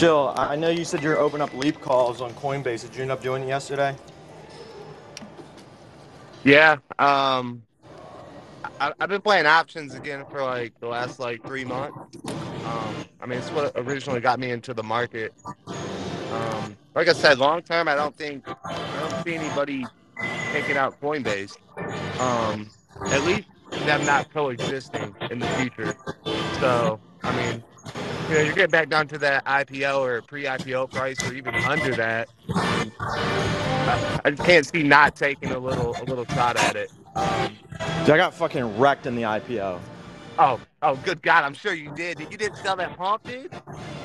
Chill. I know you said you're opening up leap calls on Coinbase. Did you end up doing it yesterday? Yeah. Um, I, I've been playing options again for like the last like three months. Um, I mean, it's what originally got me into the market. Um, like I said, long term, I don't think I don't see anybody taking out Coinbase. Um, at least them not coexisting in the future. So, I mean, you know, you're getting back down to that IPO or pre-IPO price, or even under that. I, I just can't see not taking a little a little shot at it. Um, Dude, I got fucking wrecked in the IPO. oh, oh, good God! I'm sure you did. You didn't sell that pump, dude.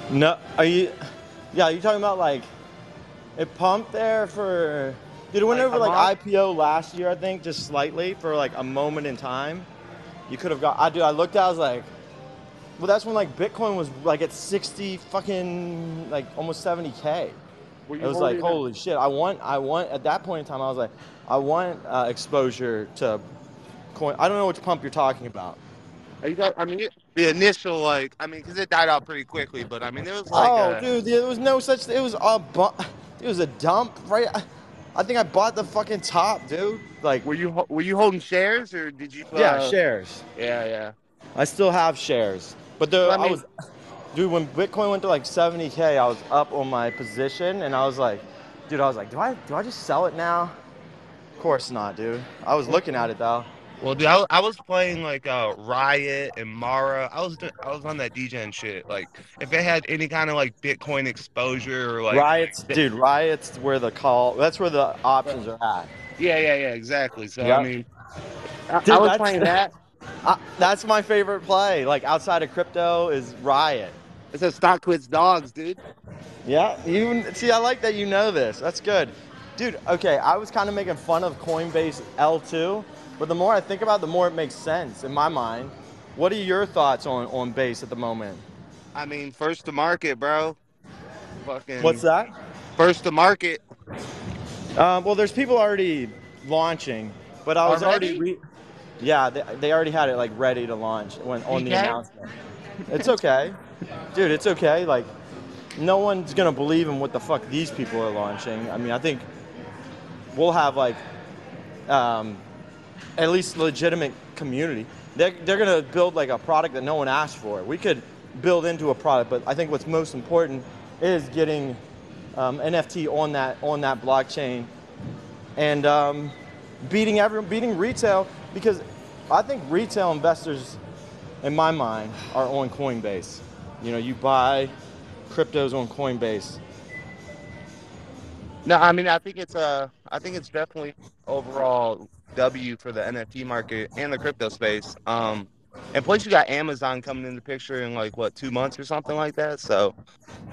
No, are you? Yeah, you talking about like it pumped there for? Dude, it went Like over like month? IPO last year, I think, just slightly for like a moment in time. You could have got. I do. I looked. I was like, well, that's when like Bitcoin was like at sixty fucking like almost seventy k. It was like, holding it? holy shit! I want. I want. At that point in time, I was like, I want uh, exposure to coin. I don't know which pump you're talking about. Are you got, I mean, the initial like, I mean, because it died out pretty quickly, but I mean, it was like, Oh, uh, dude, there was no such. It was a bu- It was a dump, right? I- I think I bought the fucking top, dude. Like, were you were you holding shares or did you? Uh, yeah, shares. Yeah, yeah. I still have shares, but the I I was, dude. When Bitcoin went to like 70k, I was up on my position, and I was like, dude, I was like, do I do I just sell it now? Of course not, dude. I was looking at it though. Well, dude, I, was- I was playing like uh, Riot and Mara. I was do- I was on that DJ and shit. Like, if it had any kind of like Bitcoin exposure or like, riots, dude. Riots where the call. That's where the options are at. yeah, yeah, yeah, exactly. So Yeah. I mean, I, Dude, I was playing that. I, that's my favorite play. Like outside of crypto is Riot. It says stock quits dogs, dude. Yeah, you see, I like that you know this. That's good, dude. Okay, I was kind of making fun of Coinbase L2, but the more I think about, it, the more it makes sense in my mind. What are your thoughts on on base at the moment? I mean, first to market, bro. Fucking. What's that? First to market. Um, well, there's people already launching, but I was already. Already? Re- yeah, they, they already had it like ready to launch when on the announcement. It's okay, dude. It's okay. Like, no one's gonna believe in what the fuck these people are launching. I mean, I think we'll have like um, at least legitimate community. They're, they're gonna build like a product that no one asked for. We could build into a product, but I think what's most important is getting um, NFT on that on that blockchain and um, beating everyone, beating retail because I think retail investors, in my mind, are on Coinbase. You know, you buy cryptos on Coinbase. No, I mean, I think it's a, I think it's definitely overall W for the NFT market and the crypto space. Um, and plus you got Amazon coming in the picture in like what two months or something like that. So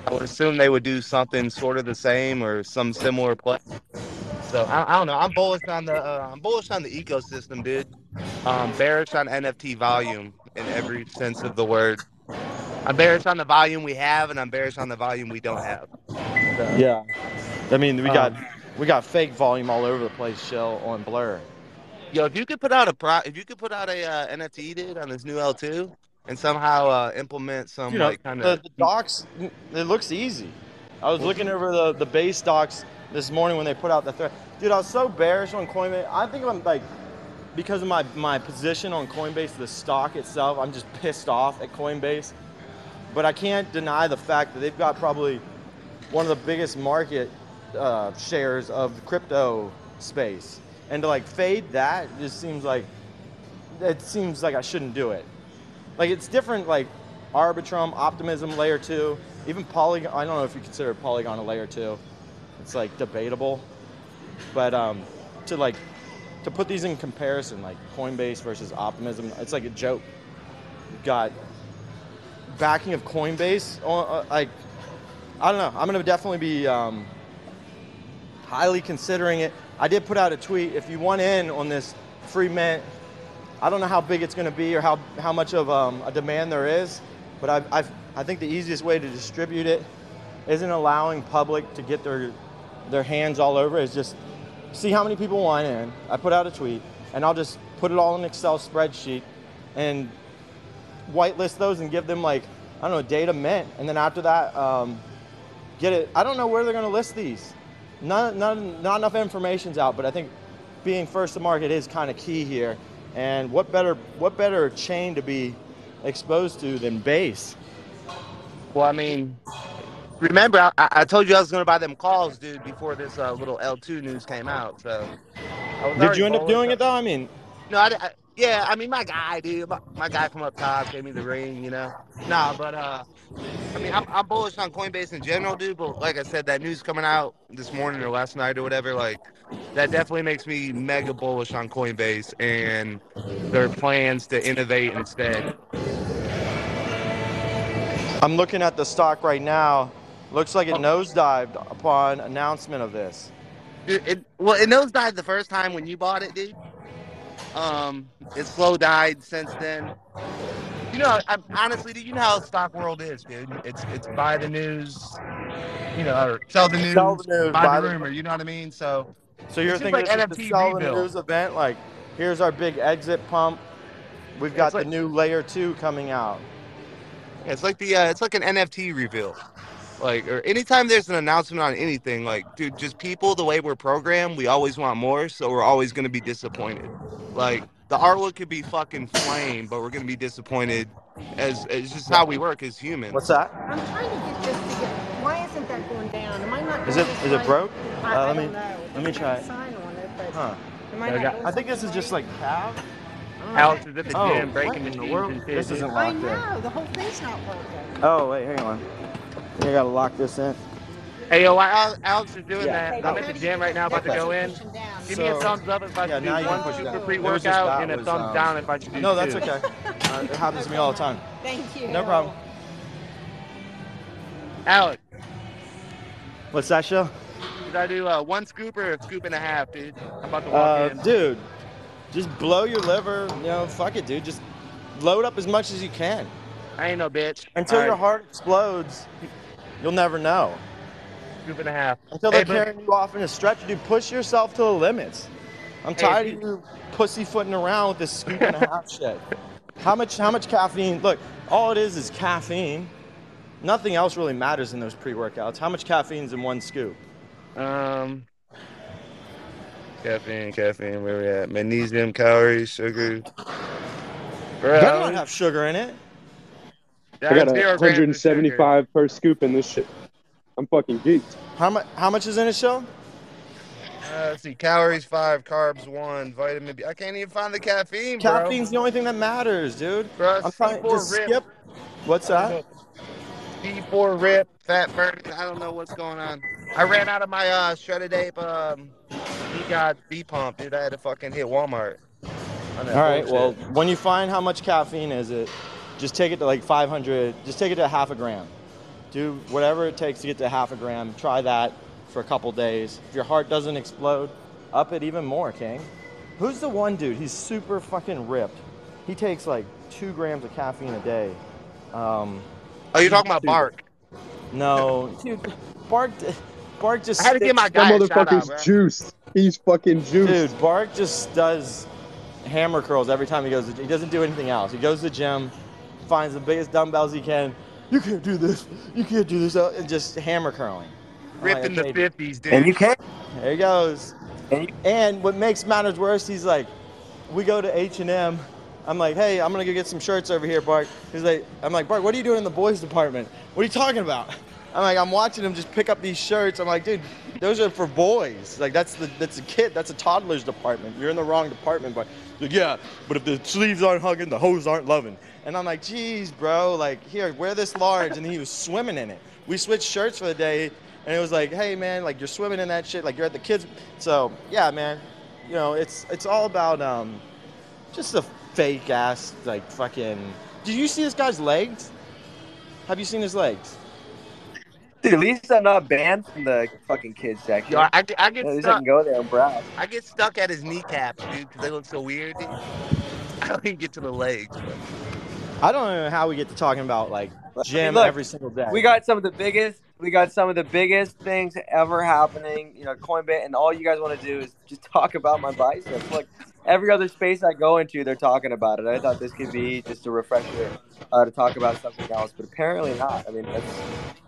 I would assume they would do something sort of the same or some similar play. So I, I don't know. I'm bullish on the uh, I'm bullish on the ecosystem, dude. Um, bearish on NFT volume in every sense of the word. I'm bearish on the volume we have, and I'm bearish on the volume we don't have. So, Yeah, I mean, we got Um, we got fake volume all over the place. Shell on Blur. Yo, if you could put out a pro, if you could put out a uh, NFT, dude, on this new L2, and somehow uh, implement some You know, like kind the, of the docs. It looks easy. I was looking over the the base docs this morning when they put out the thread. Dude, I was so bearish on Coinbase. I think I'm like because of my my position on Coinbase, the stock itself. I'm just pissed off at Coinbase. But I can't deny the fact that they've got probably one of the biggest market uh, shares of the crypto space. And to like fade that just seems like it seems like I shouldn't do it. Like it's different like Arbitrum, Optimism layer 2, even Polygon I don't know if you consider Polygon a layer 2. It's like debatable. But um to like to put these in comparison like Coinbase versus Optimism, it's like a joke. You've got backing of Coinbase uh, like I don't know. I'm gonna definitely be um, highly considering it. I did put out a tweet. If you want in on this free mint, I don't know how big it's gonna be or how how much of um, a demand there is, but I I I think the easiest way to distribute it isn't allowing public to get their their hands all over. it, Is just see how many people want in. I put out a tweet, and I'll just put it all in an Excel spreadsheet and whitelist those and give them like I don't know data mint, and then after that, um, get it. I don't know where they're going to list these. None, none, not enough information's out, but I think being first to market is kind of key here. And what better, what better chain to be exposed to than base? Well, I mean, remember, I, I told you I was going to buy them calls, dude, before this uh, little L2 news came out. So, Did you end up doing on- it though? I mean, No, I, I- yeah, I mean, my guy, dude, my, my guy from up top gave me the ring, you know. Nah, but uh, I mean, I'm, I'm bullish on Coinbase in general, dude. But like I said, that news coming out this morning or last night or whatever, like that definitely makes me mega bullish on Coinbase and their plans to innovate instead. I'm looking at the stock right now. Looks like it Oh. nosedived upon announcement of this. Dude, it, well, it nosedived the first time when you bought it, dude. Um, it's slow died since then. You know, I, honestly, you know how stock world is, dude. It's it's buy the news, you know, or sell the news, Sell the news, buy, buy the the- rumor. You know what I mean? So So you're thinking like the NFT sell rebuild. news event? Like, here's our big exit pump. We've got like- the new layer two coming out. yeah, it's like the uh, it's like an NFT reveal. Like, or anytime there's an announcement on anything, like, dude, just people the way we're programmed, we always want more, so we're always gonna be disappointed. Like, the artwork could be fucking flame, but we're gonna be disappointed. As it's just how we work as humans. What's that? I'm trying to get this to get. Why isn't that going down? Am I not? Is it is it to is it sign- broke? I, Uh, I let me don't know. let me try it. Sign on it, but Huh. am I, I got- I think this is just like calf. Alex is at the Oh, breaking what in the machines world? This isn't I locked in. know the whole thing's not working. Oh wait, hang on. I gotta lock this in. Hey, yo, while Alex is doing Yeah. that, I'm at the gym right now, about to go in. Give me a thumbs up if I Yeah, should now do one push it super pre It was just workout and a was, thumbs um, down if I should do No, that's two. okay. Uh, it happens to me all the time. Thank you. No problem. Alex, What's that show? should I do uh, one scoop or a scoop and a half, dude? I'm about to walk Uh, in. dude, just blow your liver. You know, fuck it, dude. Just load up as much as you can I ain't no bitch. until All your right, heart explodes. You'll never know. scoop and a half. Until they're but- carrying you off in a stretch, dude. Push yourself to the limits. I'm tired dude. of you pussyfooting around with this scoop and a half shit. How much? How much caffeine? Look, all it is is caffeine. Nothing else really matters in those pre-workouts. How much caffeine's in one scoop? Um, caffeine, caffeine, where we at? Magnesium, calories, sugar. Bro, don't have sugar in it. That I got a zero grams of sugar. 175 per scoop in this shit. I'm fucking geeked. How much? How much is in a show? Uh, let's see, calories five, carbs one, vitamin B. I can't even find the caffeine, bro. Caffeine's the only thing that matters, dude. Bro, I'm trying to C4 just rip. skip. What's that? D4 rip, fat burning. I don't know what's going on. I ran out of my uh, shredded ape. Um, he got B pump, dude. I had to fucking hit Walmart. on All right. bullshit. Well, when you find how much caffeine is it, just take it to like 500. Just take it to half a gram. Do whatever it takes to get to half a gram. Try that for a couple days. If your heart doesn't explode, up it even more, King. Who's the one dude? He's super fucking ripped. He takes like two grams of caffeine a day. Um, oh, you're talking about dude. Bark? no, dude. Bark. Bark just. I had to give my guy That a shout out, motherfucker's bro. juiced. He's fucking juiced. Dude, Bark just does hammer curls every time he goes. To, he doesn't do anything else. He goes to the gym, finds the biggest dumbbells he can. You can't do this. You can't do this. And just hammer curling. I'm like, Ripping the 50s, dude. And you can't. There he goes. And you, And what makes matters worse, he's like, we go to H and M. I'm like, hey, I'm gonna go get some shirts over here, Bart. He's like, I'm like, Bart, what are you doing in the boys department? What are you talking about? I'm like, I'm watching him just pick up these shirts. I'm like, dude, those are for boys. Like that's the that's a kid, that's a toddler's department. You're in the wrong department, but he's like, yeah, but if the sleeves aren't hugging, the hose aren't loving. And I'm like, geez, bro, like here, wear this large. And he was swimming in it. We switched shirts for the day, and it was like, hey man, like you're swimming in that shit, like you're at the kids. So yeah, man, you know, it's it's all about um, just a fake ass like fucking. Did you see this guy's legs? Have you seen his legs? dude, at least I'm not banned from the fucking kids section. Yo, I, I get- I get at least I stuck. can go there and browse. I get stuck at his kneecaps, dude, because they look so weird. Dude. I don't even get to the legs. But. I don't know how we get to talking about like I gym mean, look, every single day. We got some of the biggest. We got some of the biggest things ever happening. You know, Coinbase, and all you guys want to do is just talk about my biceps. Like, every other space I go into, they're talking about it. I thought this could be just a refresher uh, to talk about something else, but apparently not. I mean, that's,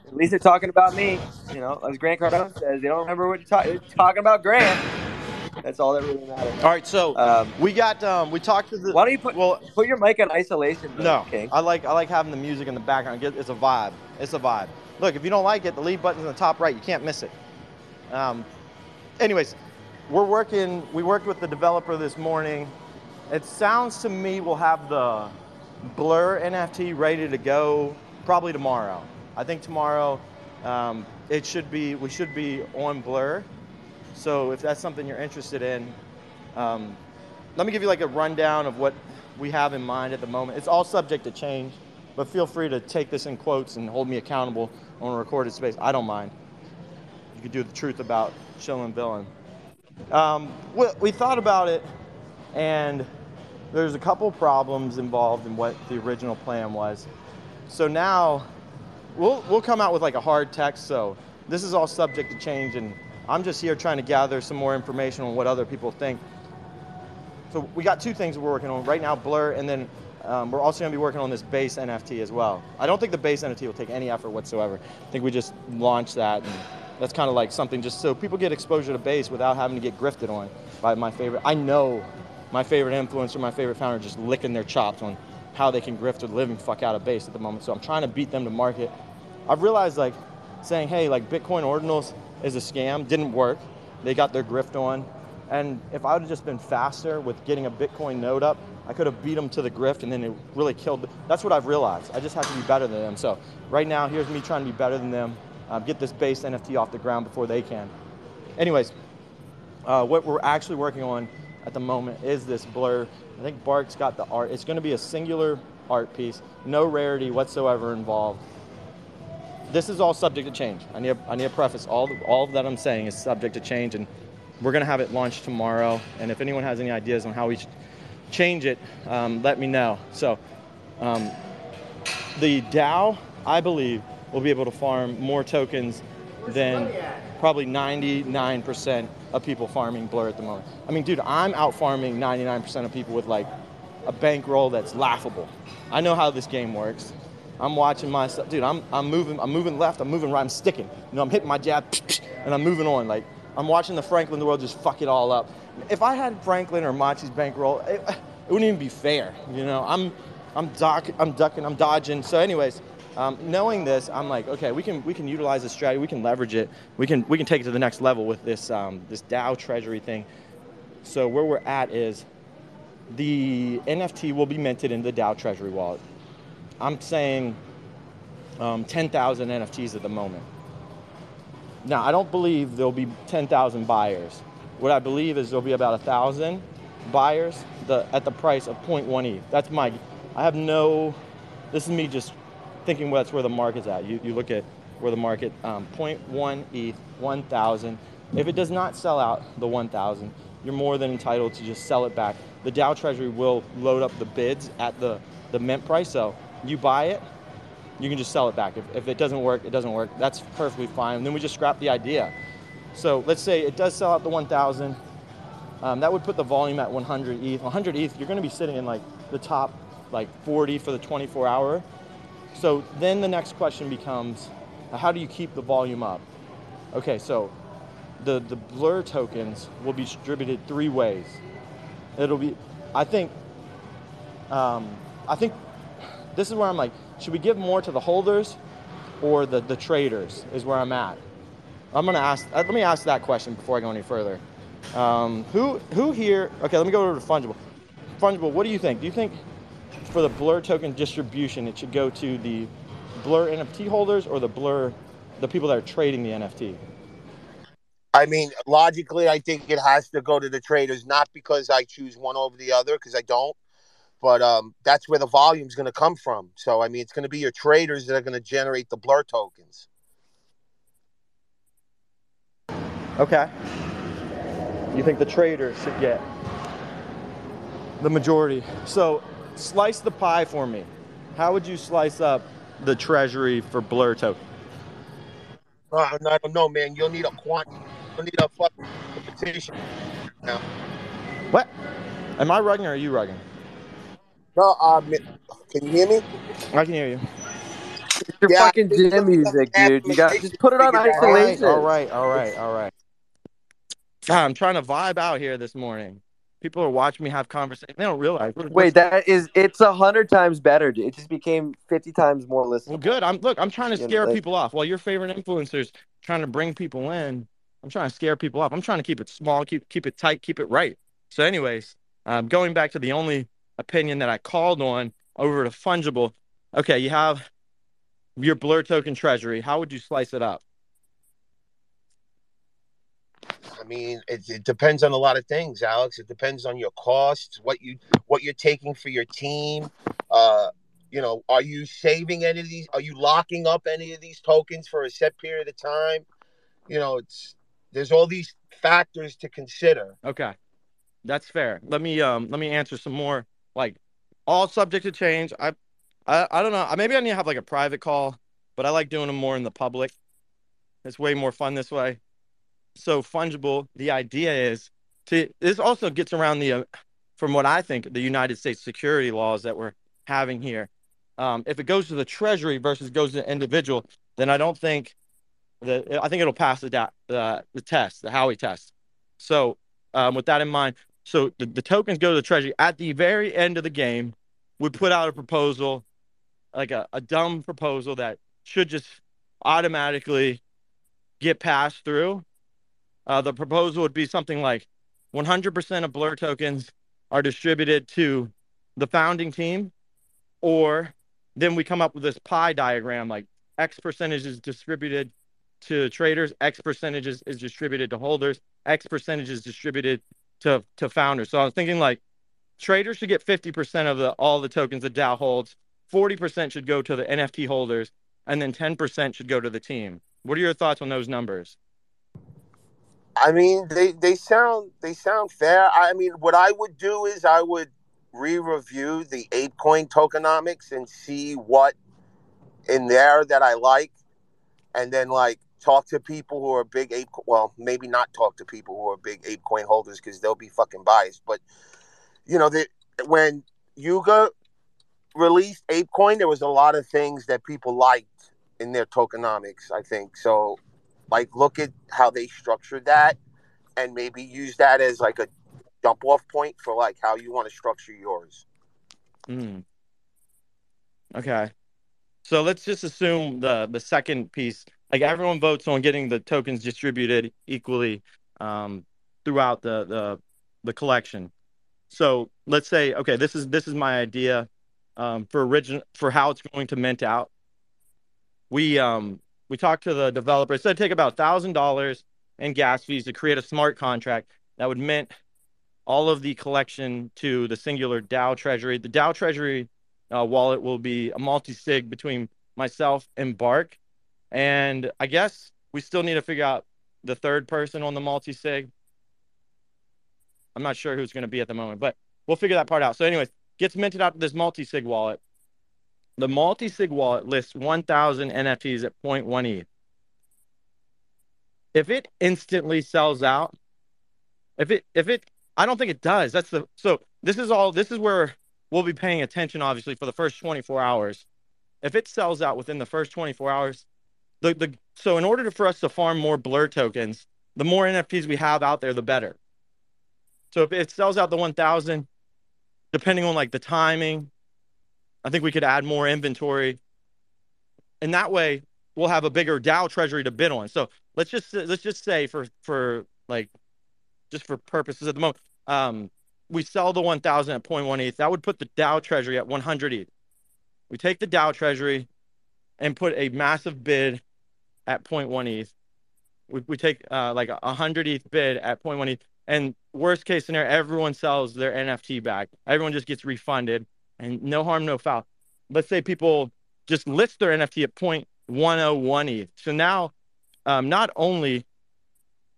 at least they're talking about me. You know, as Grant Cardone says, they don't remember what you're. They're talking about Grant. That's all that really matters. All right, so Um, we got um, we talked to the. why don't you put well, put your mic on isolation? though, No, King? I like I like having the music in the background. It's a vibe. It's a vibe. Look, if you don't like it, the leave button's in the top right. You can't miss it. Um, anyways, we're working. We worked with the developer this morning. It sounds to me we'll have the Blur NFT ready to go probably tomorrow. I think tomorrow um, it should be. We should be on Blur. So if that's something you're interested in, um, let me give you like a rundown of what we have in mind at the moment. It's all subject to change, but feel free to take this in quotes and hold me accountable on a recorded space. I don't mind. You could do the truth about Shilling Villain. Um, we, we thought about it, and there's a couple problems involved in what the original plan was. So now we'll, we'll come out with like a hard text. So this is all subject to change, and I'm just here trying to gather some more information on what other people think. So we got two things we're working on right now: Blur, and then um, we're also going to be working on this base NFT as well. I don't think the base NFT will take any effort whatsoever. I think we just launch that, that's kind of like something just so people get exposure to base without having to get grifted on by my favorite. I know my favorite influencer, my favorite founder, just licking their chops on how they can grift the living fuck out of base at the moment. So I'm trying to beat them to market. I've realized like saying, hey, like Bitcoin ordinals is a scam didn't work. They got their grift on. And if I would have just been faster with getting a Bitcoin node up, I could have beat them to the grift and then it really killed. That's what I've realized. I just have to be better than them. So right now, here's me trying to be better than them, uh, get this base NFT off the ground before they can. Anyways, uh, what we're actually working on at the moment is this blur. I think Bark's got the art. It's going to be a singular art piece, no rarity whatsoever involved. This is all subject to change. I need, I need to preface all, all that I'm saying is subject to change, and we're going to have it launched tomorrow. And if anyone has any ideas on how we should change it, um, let me know. So, um, the DAO, I believe, will be able to farm more tokens than probably 99% of people farming Blur at the moment. I mean, dude, I'm out farming 99% of people with like a bankroll that's laughable. I know how this game works. I'm watching myself, dude. I'm, I'm moving, I'm moving left, I'm moving right, I'm sticking. You know, I'm hitting my jab, and I'm moving on. Like I'm watching the Franklin the world just fuck it all up. If I had Franklin or Machi's bankroll, it, it wouldn't even be fair. You know, I'm, I'm dock, I'm ducking, I'm dodging. So, anyways, um, knowing this, I'm like, okay, we can we can utilize this strategy, we can leverage it, we can we can take it to the next level with this um, this DAO treasury thing. So where we're at is the NFT will be minted in the DAO treasury wallet. I'm saying um, 10,000 NFTs at the moment. Now, I don't believe there'll be 10,000 buyers. What I believe is there'll be about a thousand buyers the, at the price of 0.1 ETH. That's my. I have no. This is me just thinking that's where the market's at. You, you look at where the market um, 0.1 ETH, 1,000. If it does not sell out the 1,000, you're more than entitled to just sell it back. The DAO Treasury will load up the bids at the, the mint price. So you buy it, you can just sell it back. If, if it doesn't work, it doesn't work. That's perfectly fine. And then we just scrap the idea. So let's say it does sell out the 1,000. Um, that would put the volume at 100 ETH. 100 ETH, you're going to be sitting in like the top like 40 for the 24 hour. So then the next question becomes, how do you keep the volume up? Okay, so the, the blur tokens will be distributed three ways. It'll be, I think, um, I think this is where I'm like, should we give more to the holders or the, the traders is where I'm at. I'm gonna ask, uh, let me ask that question before I go any further. Um, who, who here, okay, let me go over to Fungible. Fungible, what do you think? Do you think for the Blur token distribution, it should go to the Blur NFT holders or the Blur, the people that are trading the NFT? I mean, logically, I think it has to go to the traders, not because I choose one over the other, because I don't, but um, that's where the volume's going to come from. So, I mean, it's going to be your traders that are going to generate the blur tokens. Okay. You think the traders should get the majority. So slice the pie for me. How would you slice up the treasury for Blur token? Uh, I don't know, man. You'll need a quant. You'll need a fucking petition. Now, What? Am I rugging or are you rugging? No, um, can you hear me? I can hear you. Your Yeah, fucking I think gym looking music, dude. You got just put it on figured that out. All right, isolation. all right, all right, all right. God, I'm trying to vibe out here this morning. People are watching me have conversations. They don't realize. we're- we're- Wait, that is it's a hundred times better. dude. It just became fifty times more listenable. Well, good. I'm look. I'm trying to scare like- people off. While your favorite influencers trying to bring people in, I'm trying to scare people off. I'm trying to keep it small, keep keep it tight, keep it right. So, anyways, um, going back to the only opinion that I called on over to fungible. Okay, you have your blur token treasury. How would you slice it up? I mean, it, it depends on a lot of things, Alex. It depends on your costs, what you what you're taking for your team. Uh, you know, are you saving any of these? Are you locking up any of these tokens for a set period of time? You know, it's there's all these factors to consider. Okay, that's fair. Let me um let me answer some more. Like, all subject to change. I I, I don't know. Maybe I need to have like a private call, but I like doing them more in the public. It's way more fun this way. So fungible. The idea is to. This also gets around the, uh, from what I think, the United States security laws that we're having here. Um, if it goes to the Treasury versus goes to the individual, then I don't think that I think it'll pass the da- the the test, the Howey test. So um, with that in mind, so the, the tokens go to the Treasury at the very end of the game. We put out a proposal, like a, a dumb proposal that should just automatically get passed through. Uh, the proposal would be something like 100% of Blur tokens are distributed to the founding team, or then we come up with this pie diagram like X percentage is distributed to traders, X percentages is distributed to holders, X percentage is distributed to, to founders. So I was thinking like traders should get 50% of the all the tokens that DAO holds, 40% should go to the NFT holders, and then 10% should go to the team. What are your thoughts on those numbers? I mean, they they sound they sound fair. I mean, what I would do is I would re-review the ApeCoin tokenomics and see what in there that I like, and then like talk to people who are big ape. Well, maybe not talk to people who are big ape coin holders because they'll be fucking biased. But you know, that when Yuga released ape coin there was a lot of things that people liked in their tokenomics. I think so like look at how they structured that and maybe use that as like a jump off point for like how you want to structure yours Hmm. Okay. So let's just assume the the second piece, like everyone votes on getting the tokens distributed equally um, throughout the, the the collection. So let's say, okay, this is this is my idea um, for origin for how it's going to mint out. We um we talked to the developer. It said take about thousand dollars in gas fees to create a smart contract that would mint all of the collection to the singular DAO treasury. The DAO treasury uh, wallet will be a multi-sig between myself and Bark. And I guess we still need to figure out the third person on the multi-sig. I'm not sure who's going to be at the moment, but we'll figure that part out. So anyways, gets minted out to this multi-sig wallet. The multi-sig wallet lists 1,000 NFTs at 0.1 ETH. If it instantly sells out, if it if it I don't think it does. That's the so this is all this is where we'll be paying attention obviously for the first 24 hours. If it sells out within the first 24 hours, the the so in order to, for us to farm more blur tokens, the more NFTs we have out there, the better. So if it sells out the 1,000, depending on like the timing, I think we could add more inventory, and that way we'll have a bigger DAO treasury to bid on. So let's just let's just say for for like just for purposes at the moment, um, we sell the 1,000 at 0.1 ETH. That would put the DAO treasury at 100 ETH. We take the DAO treasury and put a massive bid at 0.1 ETH. We, we take uh, like a 100 ETH bid at 0.1 ETH. And worst case scenario, everyone sells their NFT back. Everyone just gets refunded and no harm, no foul. Let's say people just list their NFT at 0.101 ETH. So now, um, not only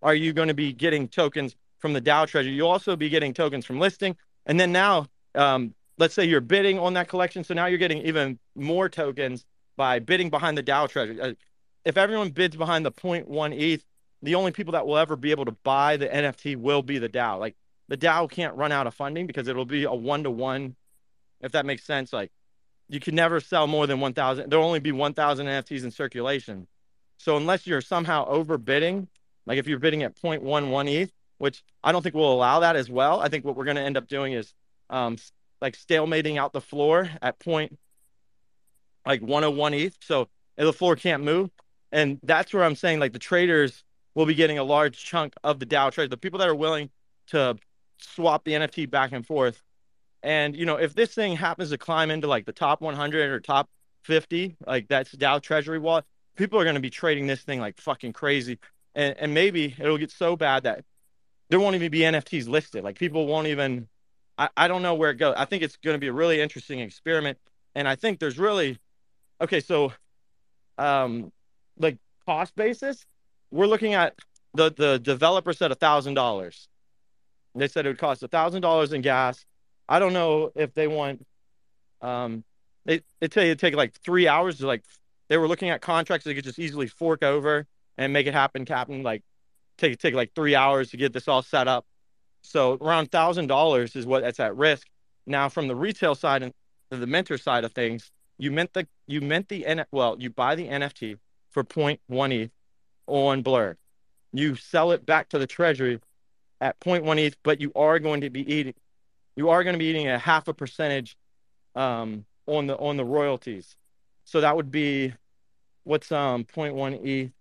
are you going to be getting tokens from the DAO treasury, you'll also be getting tokens from listing. And then now, um, let's say you're bidding on that collection. So now you're getting even more tokens by bidding behind the DAO treasury. If everyone bids behind the 0.1 ETH, the only people that will ever be able to buy the NFT will be the DAO. Like the DAO can't run out of funding because it'll be a one to one, if that makes sense. Like you can never sell more than 1,000. There'll only be 1,000 NFTs in circulation. So unless you're somehow overbidding, like if you're bidding at 0.11 ETH, which I don't think we'll allow that as well. I think what we're going to end up doing is um, like stalemating out the floor at point like 101 ETH. So the floor can't move. And that's where I'm saying like the traders will be getting a large chunk of the DAO trade. The people that are willing to swap the NFT back and forth. And you know, if this thing happens to climb into like the top 100 or top 50, like that's DAO Treasury wallet, people are going to be trading this thing like fucking crazy. And, and maybe it'll get so bad that there won't even be NFTs listed. Like people won't even. I, I don't know where it goes. I think it's going to be a really interesting experiment, and I think there's really okay. So, um, like cost basis, we're looking at the the developer said a thousand dollars. They said it would cost a thousand dollars in gas. I don't know if they want. Um, they they tell you it take like three hours to like. They were looking at contracts they could just easily fork over and make it happen, Captain. Like take take like three hours to get this all set up. So around thousand dollars is what that's at risk. Now from the retail side and the mentor side of things, you meant the you meant the N well, you buy the NFT for 0.1 ETH on Blur. You sell it back to the treasury at 0.1 ETH, but you are going to be eating you are going to be eating a half a percentage um, on the on the royalties. So that would be what's um 0.1 ETH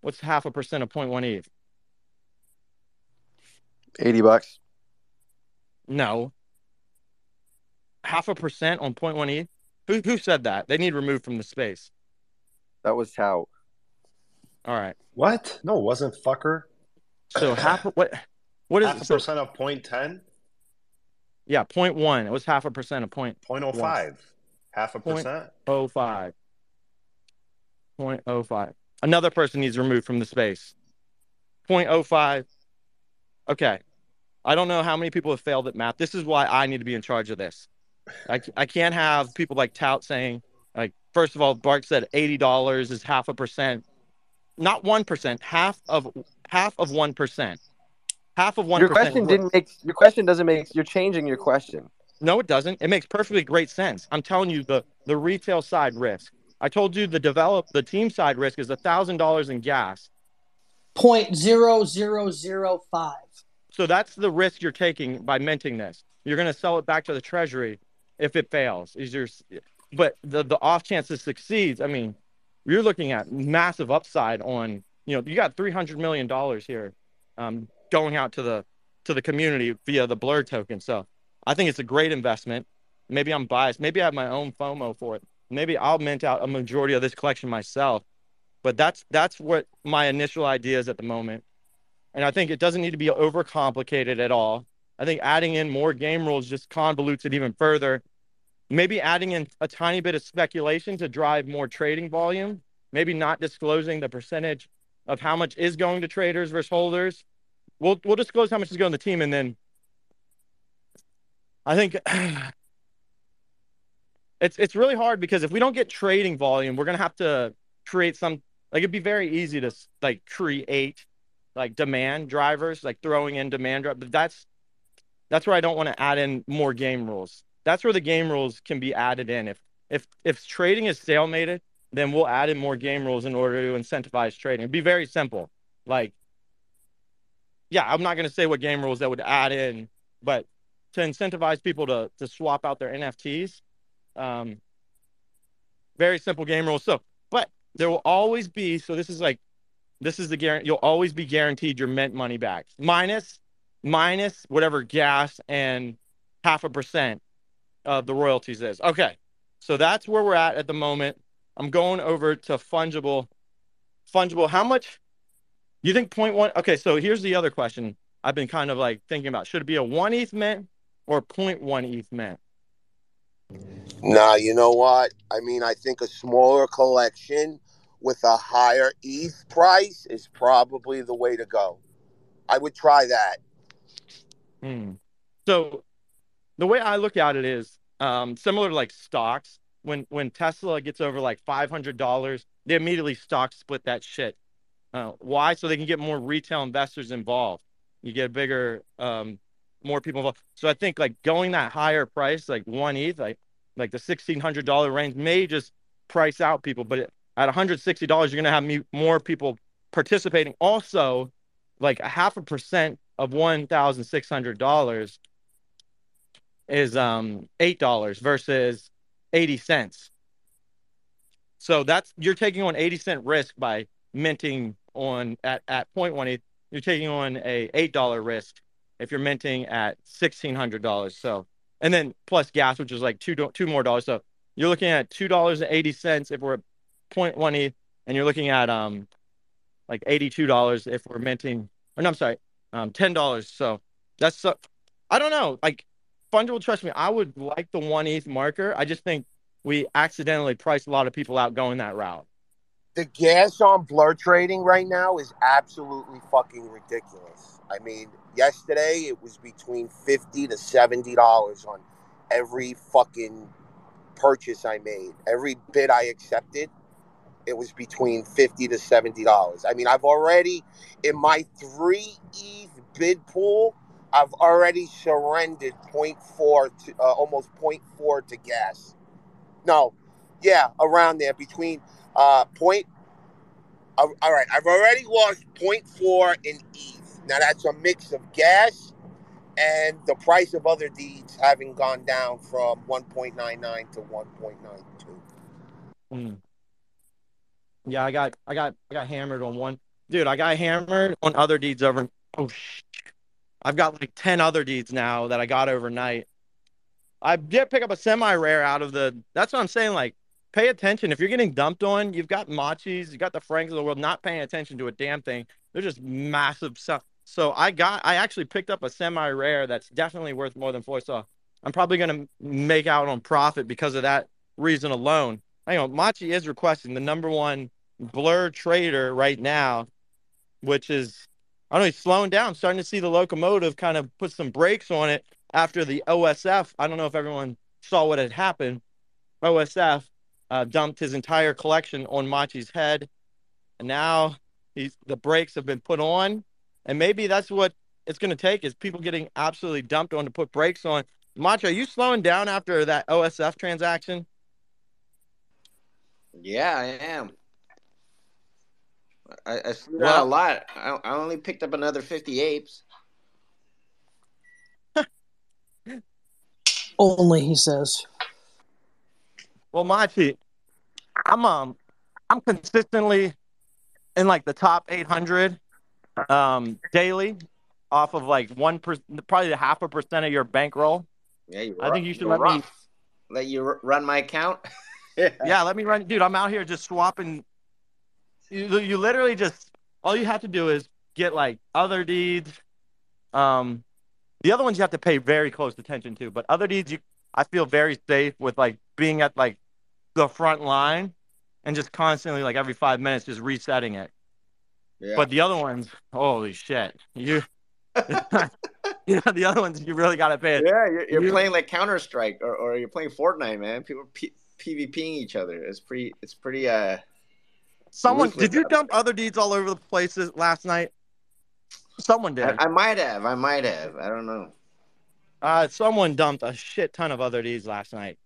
What's half a percent of 0.1 ETH? 80 bucks. No. Half a percent on 0.1 ETH? Who, who said that? They need removed from the space. That was how. All right. What? No, it wasn't fucker. So half what what is half a so, percent of point ten? Yeah, point one. It was half a percent of point. point Point oh five. Half a Point- percent? oh five. Point oh five. Another person needs removed from the space. Point oh five. Okay. I don't know how many people have failed at math. This is why I need to be in charge of this. I, I can't have people like Tout saying, like, first of all, Bart said eighty dollars is half a percent, not one percent, half of half of one percent, half of one. Your question didn't make. Your question doesn't make. You're changing your question. No, it doesn't. It makes perfectly great sense. I'm telling you the the retail side risk. I told you the develop the team side risk is a thousand dollars in gas. Point zero zero zero five. So that's the risk you're taking by minting this. You're going to sell it back to the treasury if it fails. Is your but the the off chance it succeeds. I mean, you're looking at massive upside on. You know, you got three hundred million dollars here, um, going out to the to the community via the Blur token. So I think it's a great investment. Maybe I'm biased. Maybe I have my own FOMO for it. Maybe I'll mint out a majority of this collection myself. But that's that's what my initial idea is at the moment. And I think it doesn't need to be overcomplicated at all. I think adding in more game rules just convolutes it even further. Maybe adding in a tiny bit of speculation to drive more trading volume. Maybe not disclosing the percentage of how much is going to traders versus holders. We'll we'll disclose how much is going to the team, and then I think it's it's really hard because if we don't get trading volume, we're gonna have to create some like it'd be very easy to like create like demand drivers, like throwing in demand. But that's that's where I don't want to add in more game rules. That's where the game rules can be added in. If if if trading is stalemated, then we'll add in more game rules in order to incentivize trading. It'd be very simple. Like, yeah, I'm not gonna say what game rules that would add in, but to incentivize people to to swap out their NFTs, um, very simple game rules. So, but there will always be. So this is like, this is the guarantee. You'll always be guaranteed your mint money back, minus minus whatever gas and half a percent of the royalties is. Okay, so that's where we're at at the moment. I'm going over to fungible. Fungible. How much? You think point one? Okay, so here's the other question. I've been kind of like thinking about: should it be a one ETH mint or 0.1 ETH mint? Nah, you know what? I mean, I think a smaller collection with a higher ETH price is probably the way to go. I would try that. Hmm. So the way I look at it is um, similar to like stocks. When when Tesla gets over like five hundred dollars, they immediately stock split that shit. Uh, why? So they can get more retail investors involved. you get bigger, um, more people involved. So I think like going that higher price, like one ETH, like like the sixteen hundred dollar range, may just price out people. But at one hundred sixty dollars, you're gonna have more people participating. Also, like a half a percent of one thousand six hundred dollars is um eight dollars versus eighty cents. So that's you're taking on 80 cent risk by minting on at at 0.18. You're taking on a eight dollar risk if you're minting at sixteen hundred dollars. So and then plus gas, which is like two two more dollars. So you're looking at two dollars and eighty cents if we're at 0.1 ETH, and you're looking at um like eighty two dollars if we're minting. Or no, I'm sorry, um ten dollars. So that's so I don't know. Like fungible, trust me, I would like the one ETH marker. I just think we accidentally priced a lot of people out going that route. the gas on blur trading right now is absolutely fucking ridiculous. I mean, yesterday it was between fifty to seventy dollars on every fucking purchase I made. Every bid I accepted, it was between fifty to seventy dollars. I mean, I've already in my three ETH bid pool, I've already surrendered 0.4 to uh, almost 0.4 to gas. No, yeah, around there between uh point uh, all right, I've already lost 0.4 in ETH. Now that's a mix of gas and the price of Otherdeeds having gone down from 1.99 to 1.92. Mm. Yeah, I got, I got, I got hammered on one, dude. I got hammered on Otherdeeds over. Oh, sh- I've got like ten Otherdeeds now that I got overnight. I did pick up a semi rare out of the. That's what I'm saying. Like, pay attention. If you're getting dumped on, you've got Machis, you got the Franks of the world not paying attention to a damn thing. They're just massive stuff. So I got, I actually picked up a semi rare that's definitely worth more than four. So I'm probably gonna make out on profit because of that reason alone. Hang on, Machi is requesting the number one blur trader right now, which is I don't know, he's slowing down, starting to see the locomotive kind of put some brakes on it after the OSF. I don't know if everyone saw what had happened. OSF uh, dumped his entire collection on Machi's head, and now he's the brakes have been put on, and maybe that's what it's going to take is people getting absolutely dumped on to put brakes on. Machi, are you slowing down after that OSF transaction? Yeah, I am. I, I slowed Well- down a lot. I, I only picked up another 50 apes. Only he says. Well, my Machi, I'm um, I'm consistently in like the top 800 um daily, off of like one percent, probably half a percent of your bankroll. Yeah, you I think you should you're let me- Let you r- run my account? Yeah, let me run, dude. I'm out here just swapping. You, you literally just all you have to do is get like Otherdeeds. Um, the other ones you have to pay very close attention to, but Otherdeeds you, I feel very safe with like being at like the front line and just constantly like every five minutes just resetting it. Yeah. But the other ones, holy shit, you. you know the other ones you really got to pay. yeah, you're, you're You- playing like Counter Strike or, or you're playing Fortnite, man. People P- PvPing each other. It's pretty. It's pretty. Uh, Someone did you dump Otherdeeds all over the places last night? Someone did. I, I might have. I might have. I don't know. Uh, someone dumped a shit ton of Otherdeeds last night.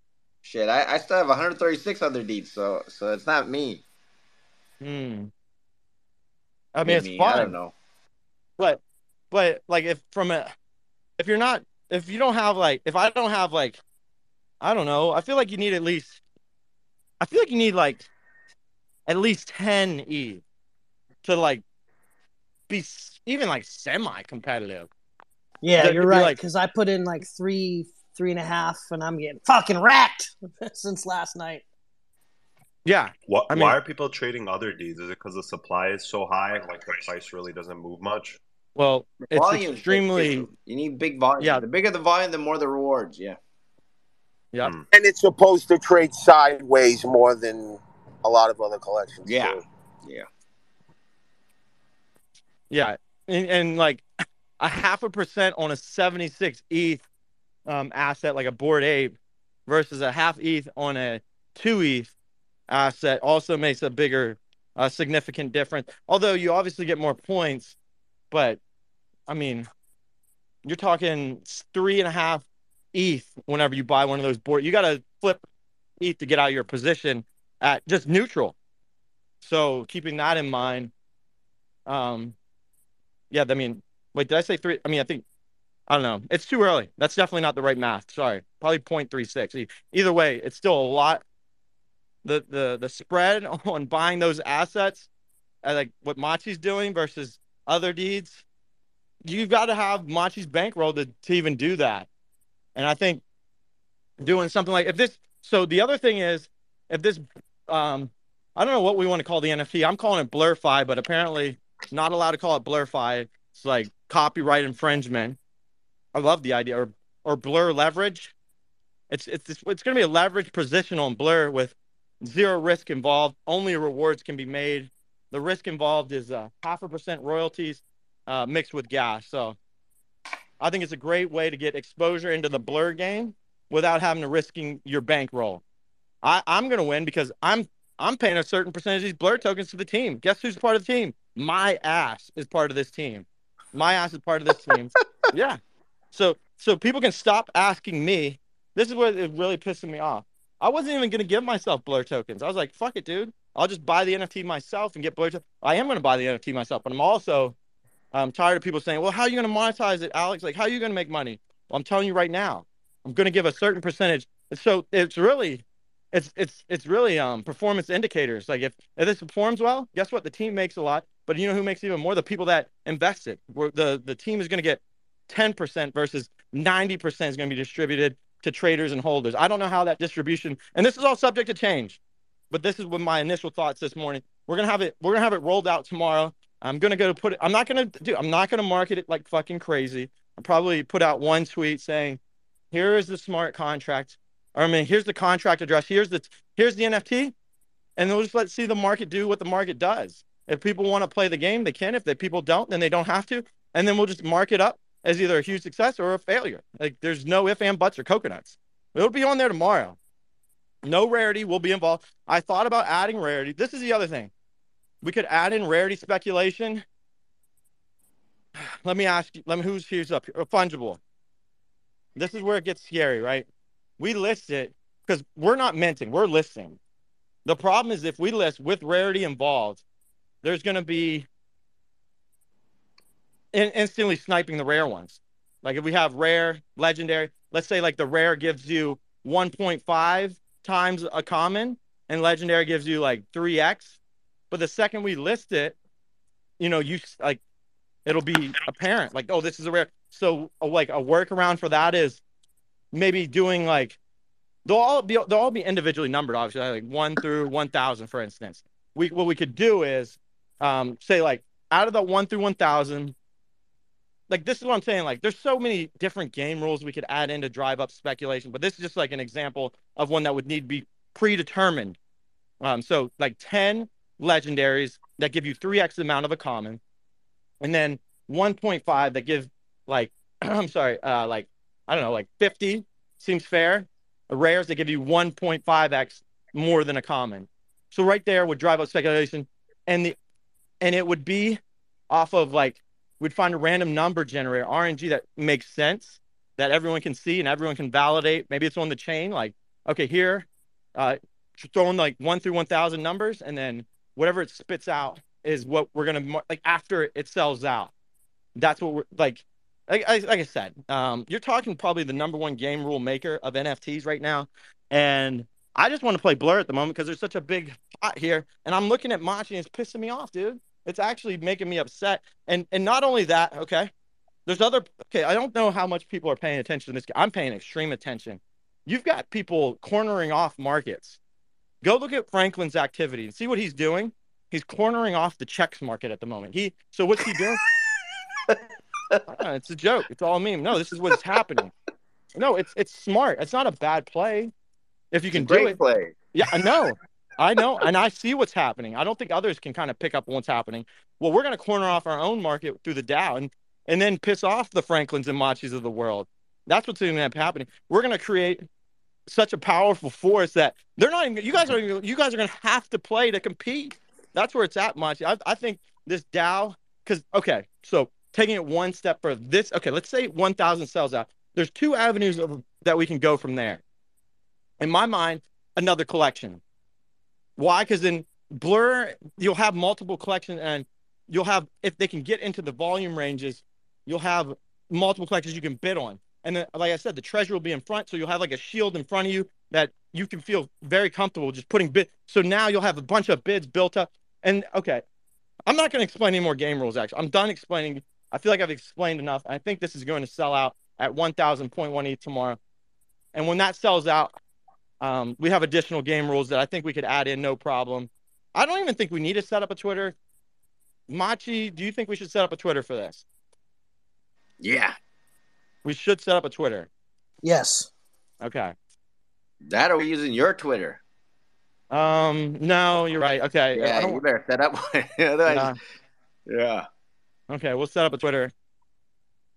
Shit, I, I still have 136 Otherdeeds, so so it's not me. Hmm. I mean, it's Maybe, fun, I don't know. but but like if from a if you're not if you don't have like if I don't have like I don't know I feel like you need at least I feel like you need like at least ten E to like be even like semi competitive. Yeah, That'd you're be right. like- Because I put in like three, three and a half, and I'm getting fucking racked since last night. Yeah, What, I mean- why are people trading Otherdeeds? Is it because the supply is so high, like the price really doesn't move much? well, it's Volume's extremely big. You need big volume. Yeah. The bigger the volume, the more the rewards. Yeah. yeah. Hmm. And it's supposed to trade sideways more than a lot of other collections. Yeah. too. Yeah. Yeah, and, and like a half a percent on a 76 ETH um, asset like a bored ape versus a half ETH on a two ETH asset also makes a bigger, uh, significant difference. Although you obviously get more points, but I mean, you're talking three and a half ETH whenever you buy one of those bored. You got to flip ETH to get out of your position at just neutral. So keeping that in mind, um, yeah, I mean, wait, did I say three? I mean, I think I don't know. It's too early. That's definitely not the right math. Sorry, probably 0.36. E- Either way, it's still a lot. The the the spread on buying those assets, uh, like what Machi's doing versus Otherdeeds, you've got to have Machi's bankroll to to even do that. And I think doing something like if this. So the other thing is, if this, um, I don't know what we want to call the NFT. I'm calling it Blurfy, but apparently not allowed to call it Blurfy. It's like copyright infringement. I love the idea, or or Blur leverage. It's it's it's, it's going to be a leverage position on Blur with zero risk involved. Only rewards can be made. The risk involved is uh, half a percent royalties uh, mixed with gas. So I think it's a great way to get exposure into the Blur game without having to risking your bankroll. I, I'm going to win because I'm I'm paying a certain percentage of these Blur tokens to the team. Guess who's part of the team? My ass is part of this team. My ass is part of this team. yeah. So so people can stop asking me. This is what it really pissing me off. I wasn't even going to give myself Blur tokens. I was like, fuck it, dude. I'll just buy the NFT myself and get Blur. To- I am going to buy the NFT myself, but I'm also I'm tired of people saying, well, how are you going to monetize it, Alex? Like, how are you going to make money? Well, I'm telling you right now, I'm going to give a certain percentage. So it's really, it's it's it's really um performance indicators. Like if if this performs well, guess what? The team makes a lot, but you know who makes even more? The people that invested. Where the the team is going to get 10% versus 90% is going to be distributed to traders and holders. I don't know how that distribution, and this is all subject to change, but this is what my initial thoughts this morning. We're gonna have it. We're gonna have it rolled out tomorrow. I'm gonna go put it. I'm not gonna do. I'm not gonna market it like fucking crazy. I'll probably put out one tweet saying, "Here is the smart contract." I mean, here's the contract address. Here's the here's the NFT, and we'll just let's see the market do what the market does. If people want to play the game, they can. If the people don't, then they don't have to. And then we'll just mark it up as either a huge success or a failure. Like there's no if and buts or coconuts. It'll be on there tomorrow. No rarity will be involved. I thought about adding rarity. This is the other thing. We could add in rarity speculation. Let me ask you, let me who's here's up here? Oh, fungible. This is where it gets scary, right? We list it because we're not minting, we're listing. The problem is if we list with rarity involved, there's going to be in- instantly sniping the rare ones. Like if we have rare, legendary, let's say like the rare gives you 1.5 times a common and legendary gives you like 3x. But the second we list it, you know, you like it'll be apparent like, oh, this is a rare. So uh, like a workaround for that is maybe doing like they'll all be they'll all be individually numbered, obviously, like one through one thousand, for instance. We what we could do is um say like out of the one through one thousand, like this is what I'm saying. Like there's so many different game rules we could add in to drive up speculation, but this is just like an example of one that would need to be predetermined. Um, so like 10 legendaries that give you 3x the amount of a common, and then 1.5 that give like I'm sorry, uh like I don't know, like 50 seems fair. Rares they give you 1.5x more than a common. So right there would drive up speculation, and the and it would be off of like we'd find a random number generator RNG that makes sense that everyone can see and everyone can validate. Maybe it's on the chain, like okay, here, uh, throw in like one through one thousand numbers, and then whatever it spits out is what we're gonna like after it sells out. That's what we're like. Like, I- like I said, um, you're talking probably the number one game rule maker of NFTs right now, and I just want to play Blur at the moment because there's such a big pot here, and I'm looking at Machi and it's pissing me off, dude. It's actually making me upset, and and not only that, okay, there's other. Okay, I don't know how much people are paying attention to this. I'm paying extreme attention. You've got people cornering off markets. Go look at Franklin's activity and see what he's doing. He's cornering off the checks market at the moment. He so what's he doing? Ah, it's a joke. It's all a meme. No, this is what's happening. No, it's it's smart. It's not a bad play if you can do it. Great it. play. Yeah, I know. I know. And I see what's happening. I don't think others can kind of pick up what's happening. Well, we're going to corner off our own market through the DAO and, and then piss off the Franklins and Machis of the world. That's what's going to end up happening. We're going to create such a powerful force that they're not even, you guys are, you guys are going to have to play to compete. That's where it's at, Machi. I, I think this DAO, because, okay, so taking it one step further. This okay, let's say 1,000 sells out. There's two avenues of, that we can go from there. In my mind, another collection. Why? Because then Blur, you'll have multiple collections, and you'll have if they can get into the volume ranges, you'll have multiple collections you can bid on. And then, like I said, the treasure will be in front, so you'll have like a shield in front of you that you can feel very comfortable just putting bid. So now you'll have a bunch of bids built up. And okay, I'm not going to explain any more game rules. Actually, I'm done explaining. I feel like I've explained enough. I think this is going to sell out at 1,000.1 ETH tomorrow. And when that sells out, um, we have additional game rules that I think we could add in, no problem. I don't even think we need to set up a Twitter. Machi, do you think we should set up a Twitter for this? Yeah, We should set up a Twitter. Yes. Okay. that are we using your Twitter. Um. No, you're right. Okay. I Yeah, don't- you better set up one. Otherwise, Yeah. yeah. Okay, we'll set up a Twitter.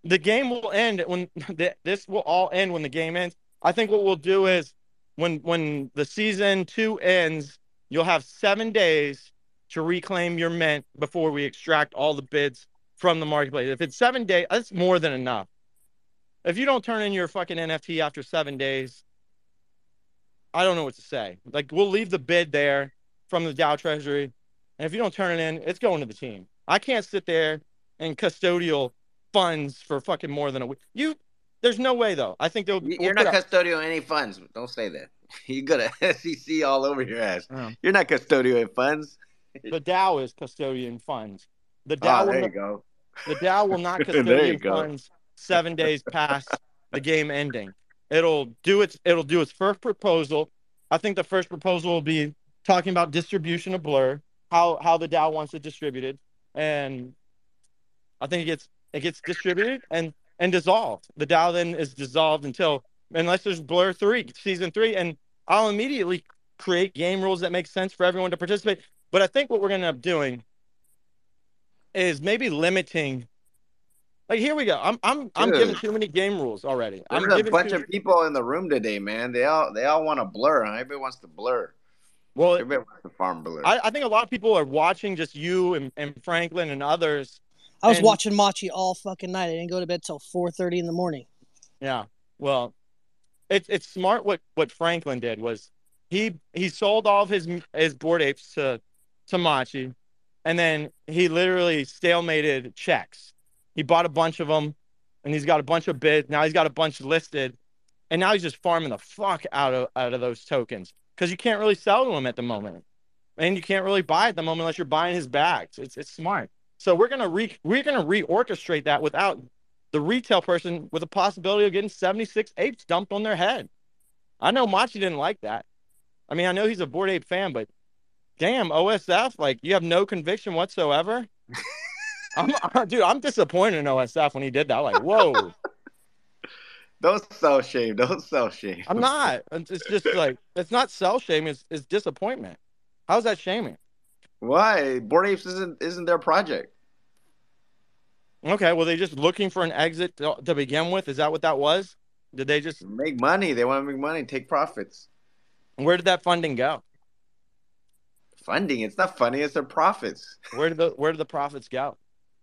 The game will end when th- this will all end when the game ends. I think what we'll do is when when the season two ends, you'll have seven days to reclaim your mint before we extract all the bids from the marketplace. If it's seven days, that's more than enough. If you don't turn in your fucking NFT after seven days, I don't know what to say. Like we'll leave the bid there from the DAO Treasury, and if you don't turn it in, it's going to the team. I can't sit there and custodial funds for fucking more than a week. You, there's no way though. I think they'll. You- we'll You're not custodial any funds. Don't say that. You got a SEC all over your ass. Oh. You're not custodial in funds. the DAO is custodian funds. The DAO Oh, will there you not, go. the DAO will not custodian funds seven days past the game ending. It'll do its it'll do its first proposal. I think the first proposal will be talking about distribution of blur, how how the DAO wants it distributed, and I think it gets it gets distributed and and dissolved. The DAO then is dissolved until unless there's blur three season three, and I'll immediately create game rules that make sense for everyone to participate. But I think what we're gonna end up doing is maybe limiting. Like here we go. I'm I'm I'm giving too many game rules already. I'm There's a bunch of people in the room today, man. They all they all want to blur. Huh? Everybody wants to blur. well. Everybody wants to farm blur. I, I think a lot of people are watching just you and, and Franklin and others. I was And- watching Machi all fucking night. I didn't go to bed till four thirty in the morning. Yeah. Well, it's it's smart what what Franklin did was he he sold all of his his bored apes to to Machi, and then he literally stalemated checks. He bought a bunch of them, and he's got a bunch of bids. Now he's got a bunch listed, and now he's just farming the fuck out of out of those tokens because you can't really sell them at the moment, and you can't really buy at the moment unless you're buying his bags. It's it's smart. So we're gonna re we're gonna reorchestrate that without the retail person with a possibility of getting 76 apes dumped on their head. I know Machi didn't like that. I mean, I know he's a bored ape fan, but damn, OSF, like you have no conviction whatsoever. I'm, dude, I'm disappointed in OSF when he did that. Like, whoa, Don't sell shame. Don't sell shame. I'm not. It's just like it's not self shame. It's it's disappointment. How's that shaming? Why? Bored Apes isn't isn't their project. Okay, well, they just looking for an exit to, to begin with. Is that what that was? Did they just? Make money. They want to make money. Take profits. Where did that funding go? Funding. It's not funny. It's their profits. Where did the Where did the profits go?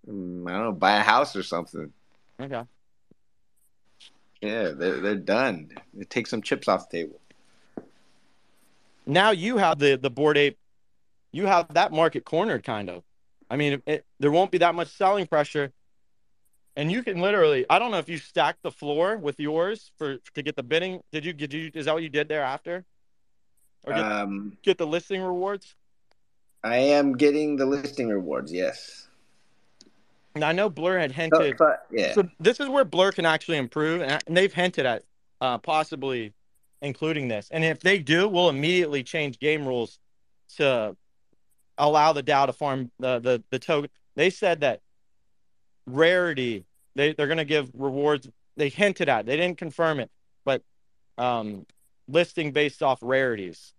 Mm, I don't know. Buy a house or something. Okay. Yeah, they're they're done. They take some chips off the table. now you have the the bored ape you have that market cornered kind of i mean it, there won't be that much selling pressure and you can literally i don't know if you stacked the floor with yours for to get the bidding did you did you is that what you did there after or get, Um, get the listing rewards I am getting the listing rewards. Yes. and i know blur had hinted so- yeah. so this is where blur can actually improve and and they've hinted at uh, possibly including this and if they do we'll immediately change game rules to allow the DAO to farm the the, the token they said that rarity. They, they're going to give rewards. They hinted at they didn't confirm it but um listing based off rarities.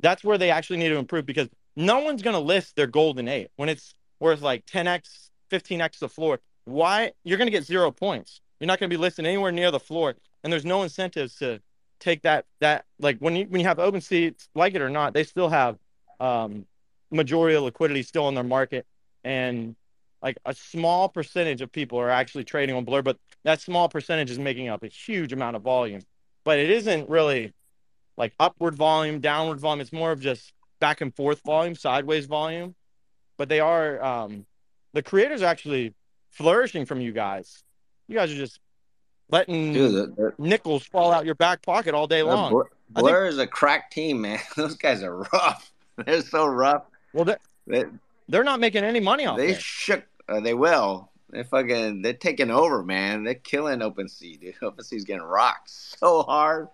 That's where they actually need to improve because no one's going to list their golden ape when it's worth like 10x 15x the floor. Why? You're going to get zero points. You're not going to be listed anywhere near the floor and there's no incentives to take that that like when you when you have open seats like it or not they still have um majority of liquidity still in their market and like a small percentage of people are actually trading on Blur, but that small percentage is making up a huge amount of volume. But it isn't really like upward volume, downward volume. It's more of just back and forth volume, sideways volume. But they are um, the creators are actually flourishing from you guys. You guys are just letting Dude, nickels fall out your back pocket all day long. Blur, I think- is a crack team, man. Those guys are rough. They're so rough. Well, they're, They, they're not making any money off they it. shook. Uh, they will. They fucking. They're taking over, man. They're killing OpenSea. Dude, OpenSea's getting rocked so hard.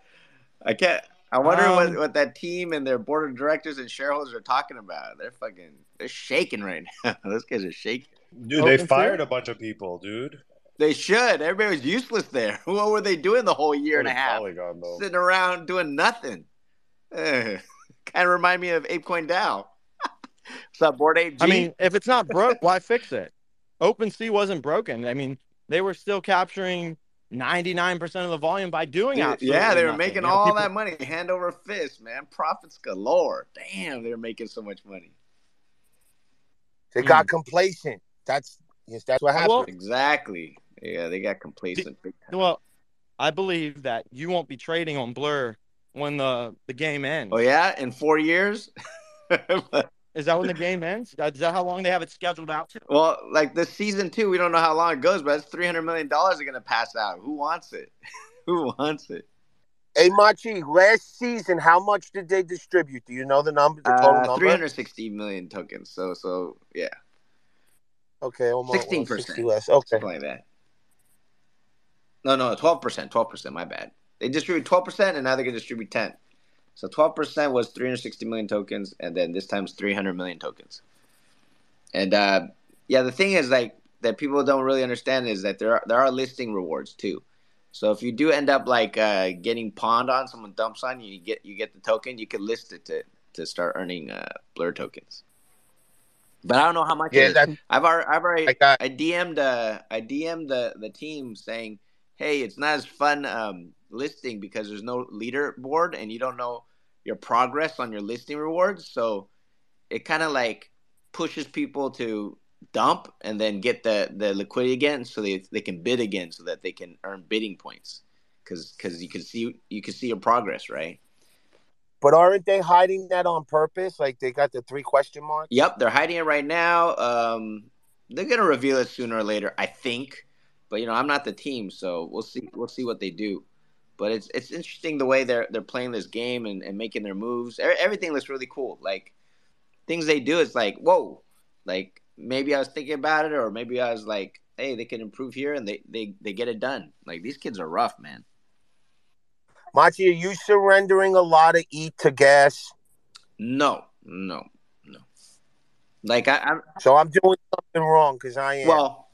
I can't. I wonder Um, what, what that team and their board of directors and shareholders are talking about. They're fucking. They're shaking right now. Those guys are shaking. Dude, they fired field? a bunch of people, dude. They should. Everybody was useless there. What were they doing the whole year and a half? Polygon. Sitting around doing nothing. kind of remind me of ApeCoin DAO. What's up, Bored Ape G? I mean, if it's not broke, why fix it? OpenSea wasn't broken. I mean, they were still capturing 99% of the volume by doing Dude, absolutely yeah, they were nothing. making You know, all people- that money hand over fist, man. Profits galore. Damn, they were making so much money. They Hmm. got complacent. That's yes, that's what happened. Well, Exactly. Yeah, they got complacent big. Well, I believe that you won't be trading on Blur when the, the game ends. Oh yeah, in four years. Is that when the game ends? Is that how long they have it scheduled out to? well, like this season two, we don't know how long it goes, but it's three hundred million dollars are gonna pass out. Who wants it? Who wants it? Hey Machi, last season, how much did they distribute? Do you know the number, the total Uh, number? three hundred sixty million tokens. So, so yeah, Okay, almost sixteen percent less. Okay. something like that. No, no, twelve percent. Twelve percent. My bad. They distribute twelve percent, and now they're gonna distribute ten. So twelve percent was three hundred sixty million tokens, and then this time's three hundred million tokens. And uh, yeah, the thing is like that people don't really understand is that there are there are listing rewards too. So if you do end up like uh, getting pawned on, someone dumps on you, you get you get the token, you could list it to to start earning uh, blur tokens. But I don't know how much. Yeah, that I've already, I've already, I got I DM'd, uh, I DM'd the the team saying, "Hey, it's not as fun um, listing because there's no leaderboard and you don't know your progress on your listing rewards. So it kind of like pushes people to dump and then get the the liquidity again, so they they can bid again, so that they can earn bidding points. Because because you can see you can see your progress, right? but aren't they hiding that on purpose? Like they got the three question marks? Yep, they're hiding it right now. Um, they're gonna reveal it sooner or later, I think. But you know, I'm not the team, so we'll see. We'll see what they do. But it's it's interesting the way they're they're playing this game and, and making their moves. E- Everything looks really cool. Like things they do, it's like whoa. Like maybe I was thinking about it, or maybe I was like, hey, they can improve here, and they they they get it done. Like these kids are rough, man. Machi, are you surrendering a lot of ETH to gas? No, no, no. Like I, I'm So I'm doing something wrong because I am. well.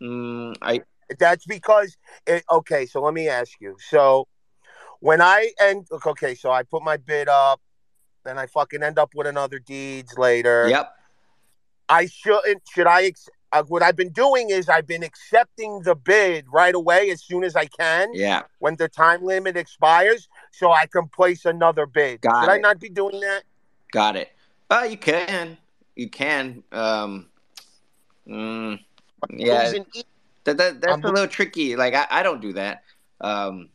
Mm, I That's because it, okay. So let me ask you. So when I end, okay, so I put my bid up, then I fucking end up with another deeds later. yep. I shouldn't. Should I? Ex- uh, what I've been doing is I've been accepting the bid right away as soon as I can Yeah. when the time limit expires, so I can place another bid. Got Should I not be doing that? Got it. Uh, you can. You can. Um, mm, yeah. That, that, that's I'm- a little tricky. Like, I, I don't do that. Um,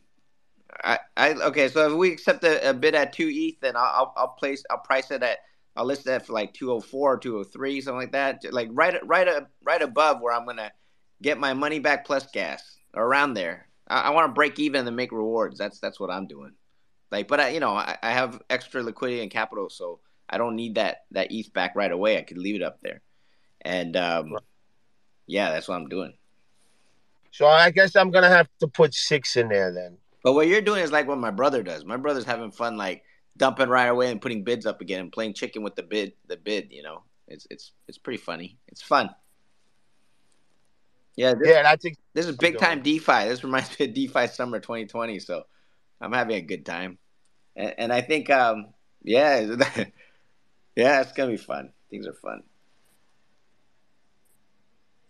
I, I okay. So if we accept a, a bid at two ETH, then I'll, I'll I'll place I'll price it at I'll list that for like two hundred four or two hundred three, something like that. Like right right right above where I'm gonna get my money back plus gas around there. I, I want to break even and make rewards. That's that's what I'm doing. Like, but I you know I, I have extra liquidity and capital, so I don't need that that ETH back right away. I could leave it up there, and um, yeah, that's what I'm doing. So I guess I'm gonna have to put six in there then. But what you're doing is like what my brother does. My brother's having fun, like dumping right away and putting bids up again and playing chicken with the bid. The bid, you know, it's it's it's pretty funny. It's fun. Yeah, this, Yeah, that's ex- this is big time DeFi. This reminds me of DeFi summer 2020. So I'm having a good time, and, and I think, um, yeah, yeah, it's gonna be fun. Things are fun.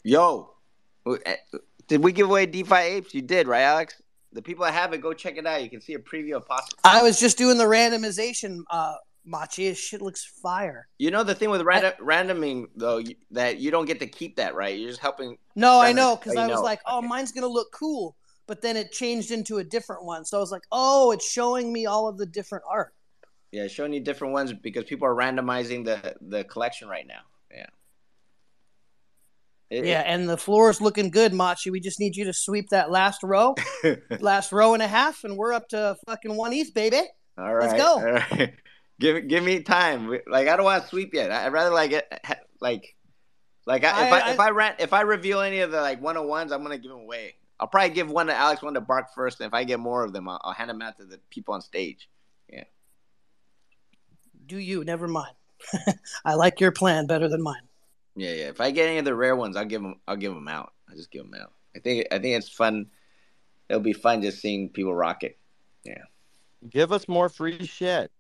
Yo, eh, did we give away DeFi apes? You did, right, Alex? The people that have it, go check it out. You can see a preview of possible. I was just doing the randomization uh, Machi, shit looks fire. You know the thing with random, randoming though you, that you don't get to keep that, right? You're just helping. No, I know because oh, I was know. like, oh, mine's gonna look cool, but then it changed into a different one. So I was like, oh, it's showing me all of the different art. Yeah, showing you different ones because people are randomizing the the collection right now. Yeah. It- Yeah, and the floor is looking good, Machi. We just need you to sweep that last row, last row and a half, and we're up to fucking one ETH, baby. All right. Let's go. All right. Give give me time. Like I don't want to sweep yet. I'd rather like it like like I, if I- I, if I rent if I reveal any of the like one on ones, I'm gonna give them away. I'll probably give one to Alex, one to Bark first, and if I get more of them, I'll, I'll hand them out to the people on stage. Yeah. Do you? Never mind. I like your plan better than mine. Yeah, yeah. If I get any of the rare ones, I'll give them. I'll give them out. I just give them out. I think. I think it's fun. It'll be fun just seeing people rock it. Yeah. Give us more free shit.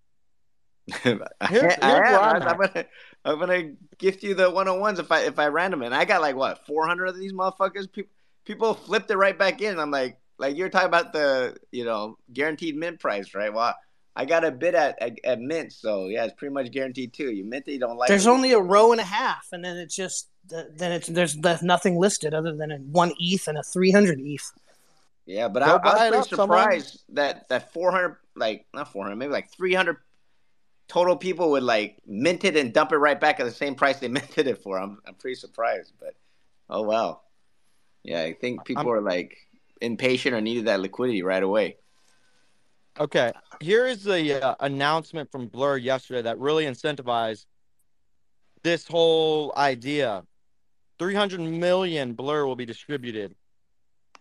I, Here's- I here's am. Gonna. I'm gonna gift you the one on ones if I if I random it. And I got like what 400 of these motherfuckers. People people flipped it right back in. I'm like like you're talking about the you know guaranteed mint price, right? Well, I got a bid at, at at mint, so yeah, it's pretty much guaranteed too. You mint it, you don't like. There's it. only a row and a half, and then it's just then it's there's there's nothing listed other than a one ETH and a 300 ETH. Yeah, but Go I, buy I was pretty up, someone. surprised that that 400, like not 400, maybe like 300 total people would like mint it and dump it right back at the same price they minted it for. I'm I'm pretty surprised, but oh well. Yeah, I think people I'm- are like impatient or needed that liquidity right away. Okay, here is the uh, announcement from Blur yesterday that really incentivized this whole idea. 300 million Blur will be distributed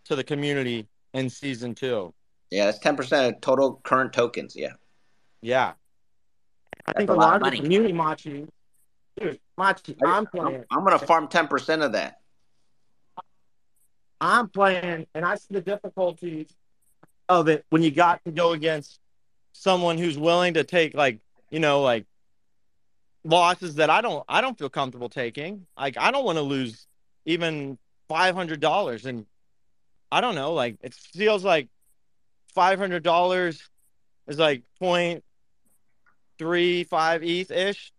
to the community in season two. Yeah, that's 10% of total current tokens. Yeah. Yeah. I That's think a a lot lot of of the money. community, Machi, dude, Machi, I'm playing. I'm going to farm 10% of that. I'm playing, and I see the difficulties of it when you got to go against someone who's willing to take like you know like losses that I don't I don't feel comfortable taking. Like I don't want to lose even five hundred dollars, and I don't know. Like it feels like five hundred dollars is like point three five ETH ish.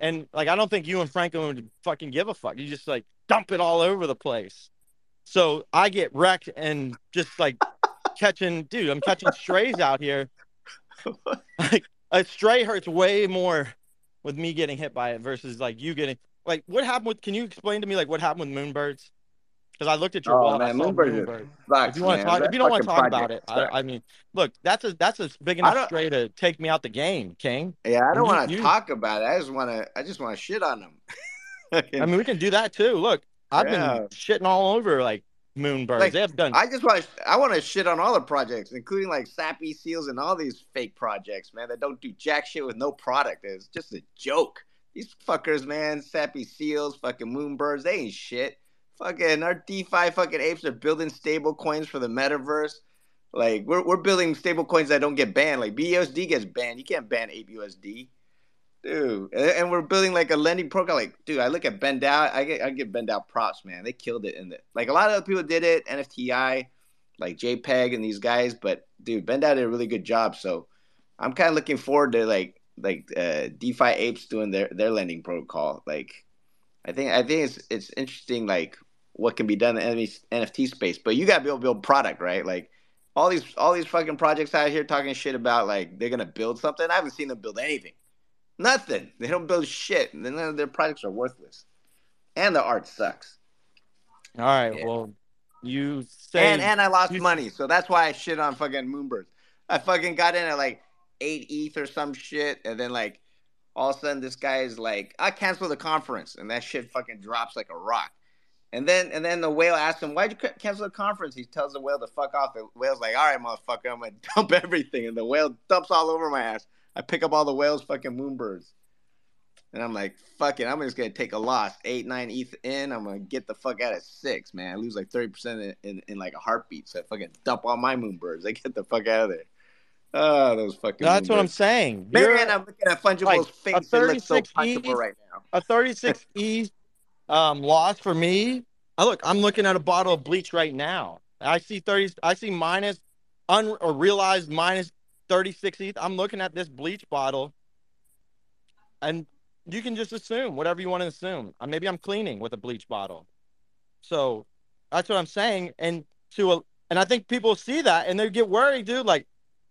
And like I don't think you and Franklin would fucking give a fuck. You just like dump it all over the place. So I get wrecked and just like catching, dude. I'm catching strays out here. Like a stray hurts way more with me getting hit by it versus like you getting. Like what happened with? Can you explain to me like what happened with moonbirds? Because I looked at your Oh, wall. man, Moonbirds moonbird. Fuck, If you want to talk, if you don't want to talk about it. I, I mean, look, that's a that's a big enough stray to take me out the game, King. Yeah, I don't want to talk about it. I just want to. I just want to shit on them. I mean, we can do that too. Look, I've Yeah. been shitting all over like moonbirds. Like, they have done. I just want to. I want to shit on all the projects, including like Sappy Seals and all these fake projects, man, that don't do jack shit with no product. It's just a joke. These fuckers, man, Sappy Seals, fucking Moonbirds, they ain't shit. Fucking our DeFi fucking apes are building stable coins for the metaverse. Like we're we're building stable coins that don't get banned. Like BUSD gets banned. You can't ban Ape USD. Dude, and we're building like a lending program. Like, dude, I look at BendDAO. I get I get BendDAO props, man. They killed it in the like a lot of other people did it. NFTfi, like JPEG and these guys, but dude, BendDAO did a really good job. So I'm kind of looking forward to like like uh, DeFi apes doing their their lending protocol. Like, I think I think it's it's interesting like what can be done in the NFT space. But you got to be able to build product, right? Like all these all these fucking projects out here talking shit about like they're gonna build something. I haven't seen them build anything. Nothing. They don't build shit. And then their products are worthless. And the art sucks. all right. Yeah. Well, you say And and I lost you- money, so that's why I shit on fucking Moonbirds. I fucking got in at like eight ETH or some shit, and then like all of a sudden this guy is like, I cancel the conference, and that shit fucking drops like a rock. And then and then the whale asks him, Why'd you cancel the conference? He tells the whale to fuck off. The whale's like, All right, motherfucker, I'm gonna dump everything. And the whale dumps all over my ass. I pick up all the whale's fucking moonbirds. And I'm like, fuck it, I'm just gonna take a loss. Eight, nine ETH in, I'm gonna get the fuck out of six, man. I lose like 30% in, in, in like a heartbeat. So I fucking dump all my moonbirds. I get the fuck out of there. Oh, those fucking That's what I'm saying. Man, You're I'm looking at Fungible's like, face. a It looks so 36 punchable ETH right now. a 36 E um loss for me. I look, I'm looking at a bottle of bleach right now. I see 30 I see minus un or realized minus 36 ETH. I'm looking at this bleach bottle and you can just assume whatever you want to assume. Uh, Maybe I'm cleaning with a bleach bottle. So that's what I'm saying. And to a, and I think people see that and they get worried, dude. Like,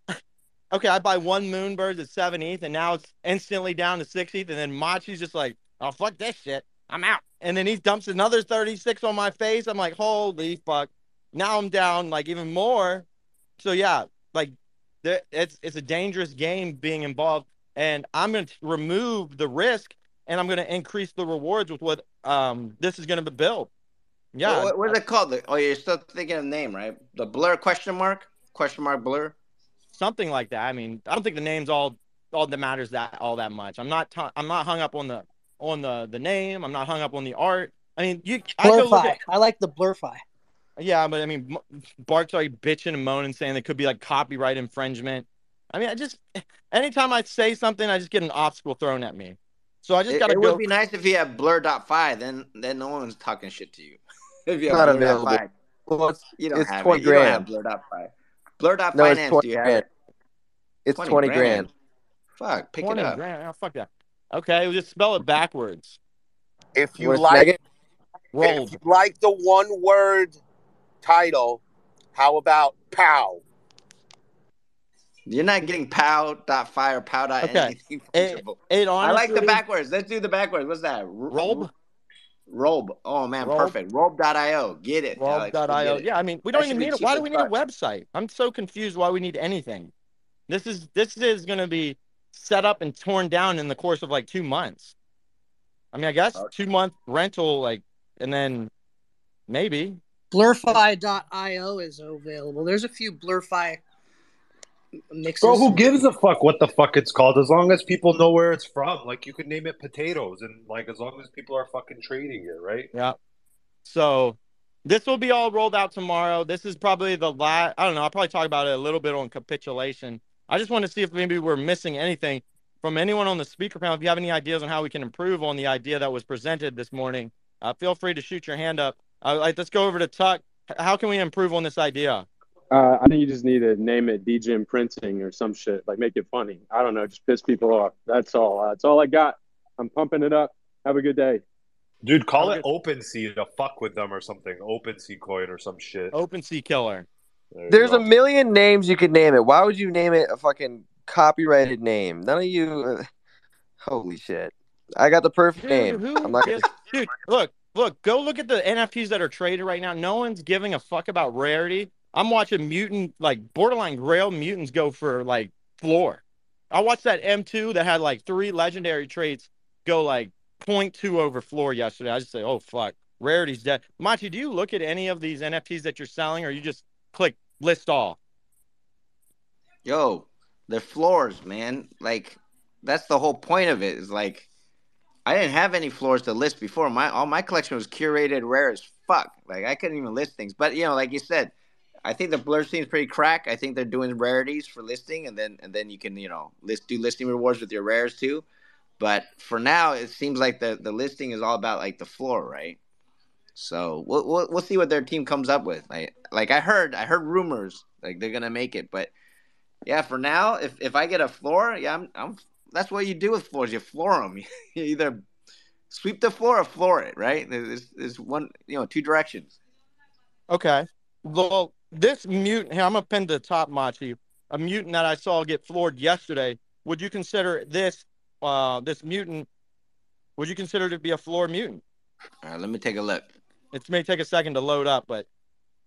okay, I buy one Moonbirds at seven ETH, and now it's instantly down to six ETH, and then Machi's just like, oh fuck this shit, I'm out. And then he dumps another 36 on my face. I'm like, holy fuck. Now I'm down like even more. So yeah, like there, it's it's a dangerous game being involved, and I'm going to remove the risk, and I'm going to increase the rewards with what um this is going to build. Yeah, What, what's it called? Oh, you're still thinking of the name, right? The blur question mark question mark blur. something like that. I mean, I don't think the name's all all that matters that all that much. I'm not i I'm not hung up on the on the the name. I'm not hung up on the art. I mean, you I go look Blurfy. at, I like the blurfy. Yeah, but I mean, M- Bart's already bitching and moaning, saying there could be like copyright infringement. I mean, I just anytime I say something, I just get an obstacle thrown at me. So I just gotta it go. would be nice if you have blur.fi, then then no one's talking shit to you. if you It's have not blur.fi, available. Well, it's, you don't it's have 20 it. You don't have grand. blur.fi. Blur.finance, No, it's 20 do you have grand. it? It's 20 20 grand. grand. Fuck, pick it 20 up. grand. Oh, fuck that. Okay, we'll just spell it backwards. If you Where's like, Megan? Rolled. if you like the one word title, how about pow? You're not getting pow.fi or pow. dot Okay. anything It, fungible. it I like the backwards. Let's do the backwards. What's that? Robe? Robe. Oh man, Robe? perfect. Robe.io. Get it. Alex. Go Rob.io. Yeah, I mean, we don't should even need it. Why do we need a website? I'm so confused why we need anything. This is this is going to be set up and torn down in the course of like two months. I mean, I guess Okay. two month rental, like, and then maybe. Blurfy.io is available. There's a few Blurfy mixes. Bro, who gives a fuck what the fuck it's called? As long as people know where it's from. Like you could name it potatoes, and like as long as people are fucking trading it, right? Yeah. So this will be all rolled out tomorrow. This is probably the last. I don't know. I'll probably talk about it a little bit on capitulation. I just want to see if maybe we're missing anything from anyone on the speaker panel. If you have any ideas on how we can improve on the idea that was presented this morning, uh, feel free to shoot your hand up. Uh, like, let's go over to Tuck. How can we improve on this idea? Uh, I think you just need to name it DJ printing or some shit. Like make it funny. I don't know. Just piss people off. That's all. Uh, that's all I got. I'm pumping it up. Have a good day. Dude, call Have it a OpenSea to fuck with them or something. OpenSea coin or some shit. Open Sea Killer. There There's go. a million names you could name it. Why would you name it a fucking copyrighted name? None of you. Uh, holy shit! I got the perfect Dude, name. who I'm not. gives- dude, look, look, go look at the NFTs that are traded right now. No one's giving a fuck about rarity. I'm watching mutant, like borderline grail mutants go for like floor. I watched that M2 that had like three legendary traits go like 0.2 over floor yesterday. I just say, oh fuck, rarity's dead. Machi, do you look at any of these NFTs that you're selling, or you just click list all? Yo, the floors, man. Like that's the whole point of it. Is like I didn't have any floors to list before. My all my collection was curated rare as fuck. Like I couldn't even list things. But you know, like you said, I think the blur seems pretty crack. I think they're doing rarities for listing, and then and then you can you know list do listing rewards with your rares too. But for now, it seems like the the listing is all about like the floor, right? So we'll we'll, we'll see what their team comes up with. Like like I heard I heard rumors like they're gonna make it, but yeah, for now, if if I get a floor, yeah, I'm, I'm that's what you do with floors. You floor them. You either sweep the floor or floor it, right? There's, there's one, you know, two directions. Okay. Well, this mutant here, I'm gonna pin to the top, Machi. A mutant that I saw get floored yesterday. Would you consider this, uh, this mutant? Would you consider it to be a floor mutant? All right, let me take a look. It may take a second to load up, but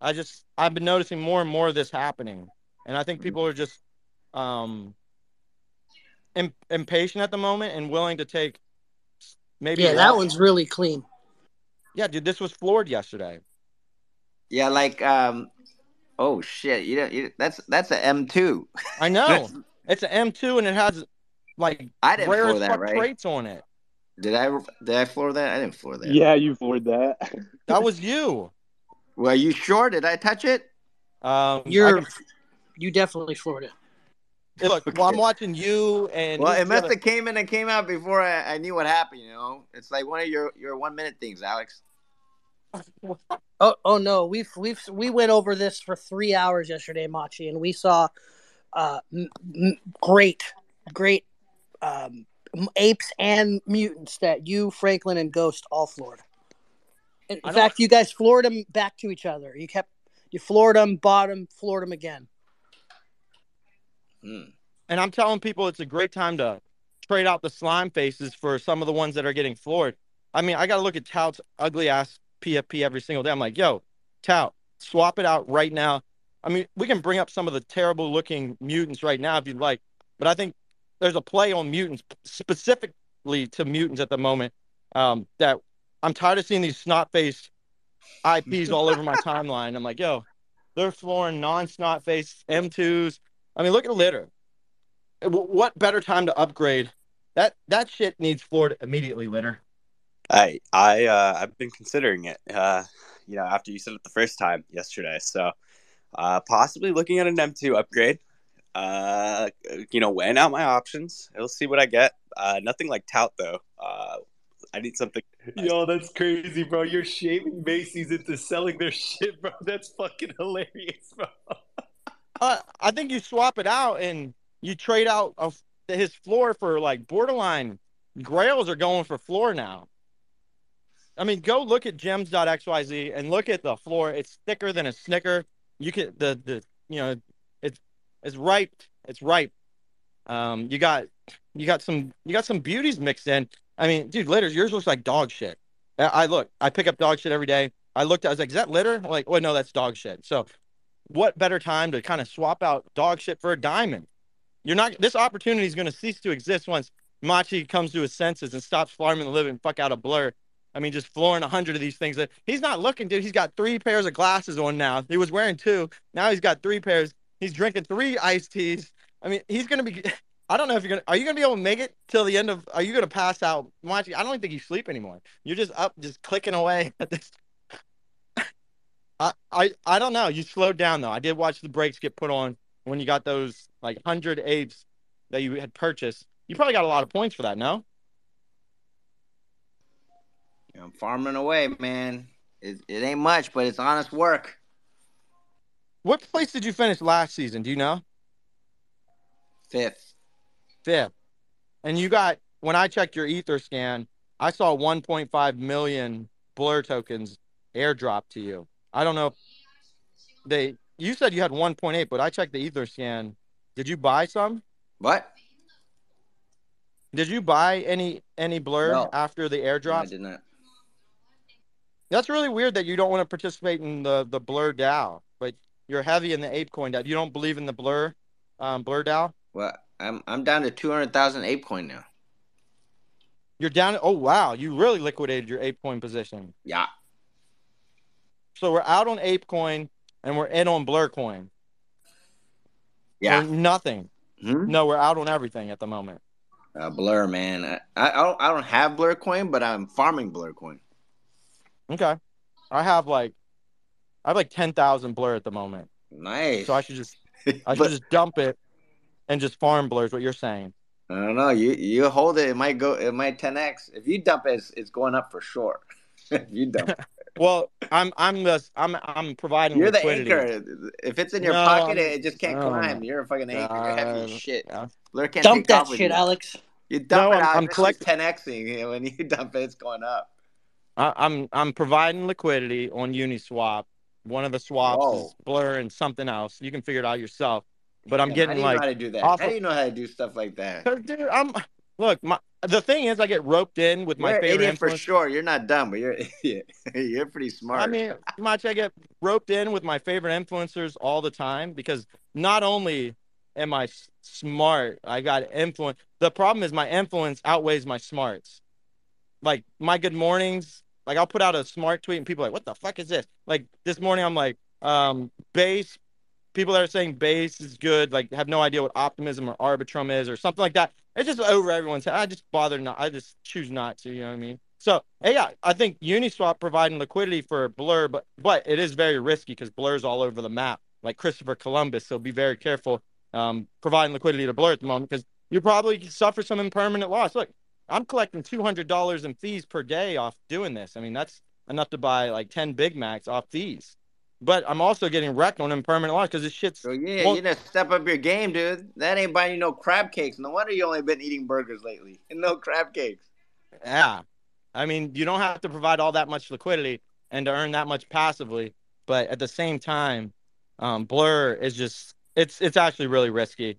I just I've been noticing more and more of this happening, and I think people are just um im- impatient at the moment and willing to take maybe yeah, that one's really clean. Yeah, dude, this was floored yesterday. Yeah, like um, oh shit, you know, you, that's that's a M two. I know it's an M2 and it has like I didn't rare floor that, fuck right? traits on it. Did I did I floor that? I didn't floor that. Yeah, you floored that. That was you. Well, you sure? Did I touch it? Um, You're can- you definitely floored it. Hey, Look, well, I'm watching you and Well, it must the have came in and came out before I, I knew what happened. You know, it's like one of your your one minute things, Alex. Oh, oh no, we've we've we went over this for three hours yesterday, Machi, and we saw uh, m- m- great, great um, apes and mutants that you, Franklin, and Ghost all floored. In in fact, you guys floored them back to each other. You kept you floored them, bought them, floored them again. Hmm. And I'm telling people it's a great time to trade out the slime faces for some of the ones that are getting floored. I mean, I got to look at Tout's ugly ass PFP every single day. I'm like, yo, Tout, swap it out right now. I mean, we can bring up some of the terrible looking mutants right now if you'd like, but I think there's a play on mutants specifically to mutants at the moment um, that I'm tired of seeing these snot faced IPs all over my timeline. I'm like, yo, they're flooring non snot face M2s. I mean, look at litter. What better time to upgrade? That that shit needs floored immediately, litter. I I uh, I've been considering it. Uh, you know, after you said it the first time yesterday, so uh, possibly looking at an M2 upgrade. Uh, you know, weighing out my options. We'll see what I get. Uh, nothing like tout though. Uh, I need something. Yo, that's crazy, bro. You're shaming Macy's into selling their shit, bro. That's fucking hilarious, bro. Uh, I think you swap it out and you trade out his floor for like borderline grails are going for floor now. I mean, go look at gems.xyz and look at the floor. It's thicker than a snicker. You can the the you know it's it's ripe. It's ripe. Um, you got you got some you got some beauties mixed in. I mean, dude, litters. Yours looks like dog shit. I, I look. I pick up dog shit every day. I looked. I was like, is that litter? I'm like, oh no, that's dog shit. So, what better time to kind of swap out dog shit for a diamond? You're not. This opportunity is going to cease to exist once Machi comes to his senses and stops farming the living fuck out of Blur. I mean, just flooring a hundred of these things. That he's not looking, dude. He's got three pairs of glasses on now. He was wearing two. Now he's got three pairs. He's drinking three iced teas. I mean, he's gonna be. I don't know if you're gonna. Are you gonna be able to make it till the end of? Are you gonna pass out, Machi? I don't think you sleep anymore. You're just up, just clicking away at this. I, I I don't know. You slowed down though. I did watch the brakes get put on when you got those like hundred apes that you had purchased. You probably got a lot of points for that, no? I'm farming away, man. It, it ain't much, but it's honest work. What place did you finish last season? Do you know? Fifth. Fifth. And you got when I checked your Etherscan, I saw 1.5 million blur tokens airdrop to you. I don't know if they you said you had 1.8, but I checked the Etherscan. Did you buy some? What? Did you buy any any blur No. after the No, I airdrop? did not. That's really weird that you don't want to participate in the the blur DAO, but you're heavy in the ApeCoin DAO. You don't believe in the blur um, blur DAO? Well, I'm I'm down to two hundred thousand ApeCoin now. You're down. Oh wow, you really liquidated your ApeCoin position. Yeah. So we're out on ApeCoin and we're in on blur coin. Yeah. Or nothing. Hmm? No, we're out on everything at the moment. Uh, blur, man. I, I don't I don't have blur coin, but I'm farming blur coin. Okay. I have like I have like ten thousand blur at the moment. Nice. So I should just I should But- just dump it and just farm blur is what you're saying. I don't know. You you hold it, it might go. It might 10x. If you dump it, it's, it's going up for sure. if you dump, it. Well, I'm I'm the I'm I'm providing you're the anchor. If it's in your No, pocket, I'm- it just can't no, climb. You're a fucking anchor. You're heavy as shit. yeah. Blur can't Dump that shit, you. Alex. You dump No, it I'm- out. I'm this collect- 10xing. When you dump it, it's going up. I, I'm I'm providing liquidity on Uniswap. One of the swaps Whoa. is blur and something else. You can figure it out yourself. But I'm getting how do you like know how to do that? off How of- do you know how to do stuff like that? Cause dude, I'm look. My the thing is, I get roped in with my You're favorite idiot for sure. You're not dumb, but you're idiot. you're pretty smart. I mean, much I get roped in with my favorite influencers all the time because not only am I smart, I got influence. The problem is my influence outweighs my smarts. Like my good mornings, like I'll put out a smart tweet and people are like, "What the fuck is this?" Like this morning, I'm like, um, base. People that are saying base is good, like have no idea what optimism or arbitrum is or something like that. It's just over everyone's head. I just bother not. I just choose not to. You know what I mean? So yeah, I think Uniswap providing liquidity for Blur, but but it is very risky because Blur's all over the map, like Christopher Columbus. So be very careful um, providing liquidity to Blur at the moment because you probably suffer some impermanent loss. Look, I'm collecting two hundred dollars in fees per day off doing this. I mean, that's enough to buy like ten Big Macs off fees. But I'm also getting wrecked on impermanent loss because this shit's. So yeah, you need to step up your game, dude. That ain't buying you no crab cakes. No wonder you only been eating burgers lately and no crab cakes. Yeah. I mean, you don't have to provide all that much liquidity and to earn that much passively, but at the same time, um, Blur is just it's it's actually really risky.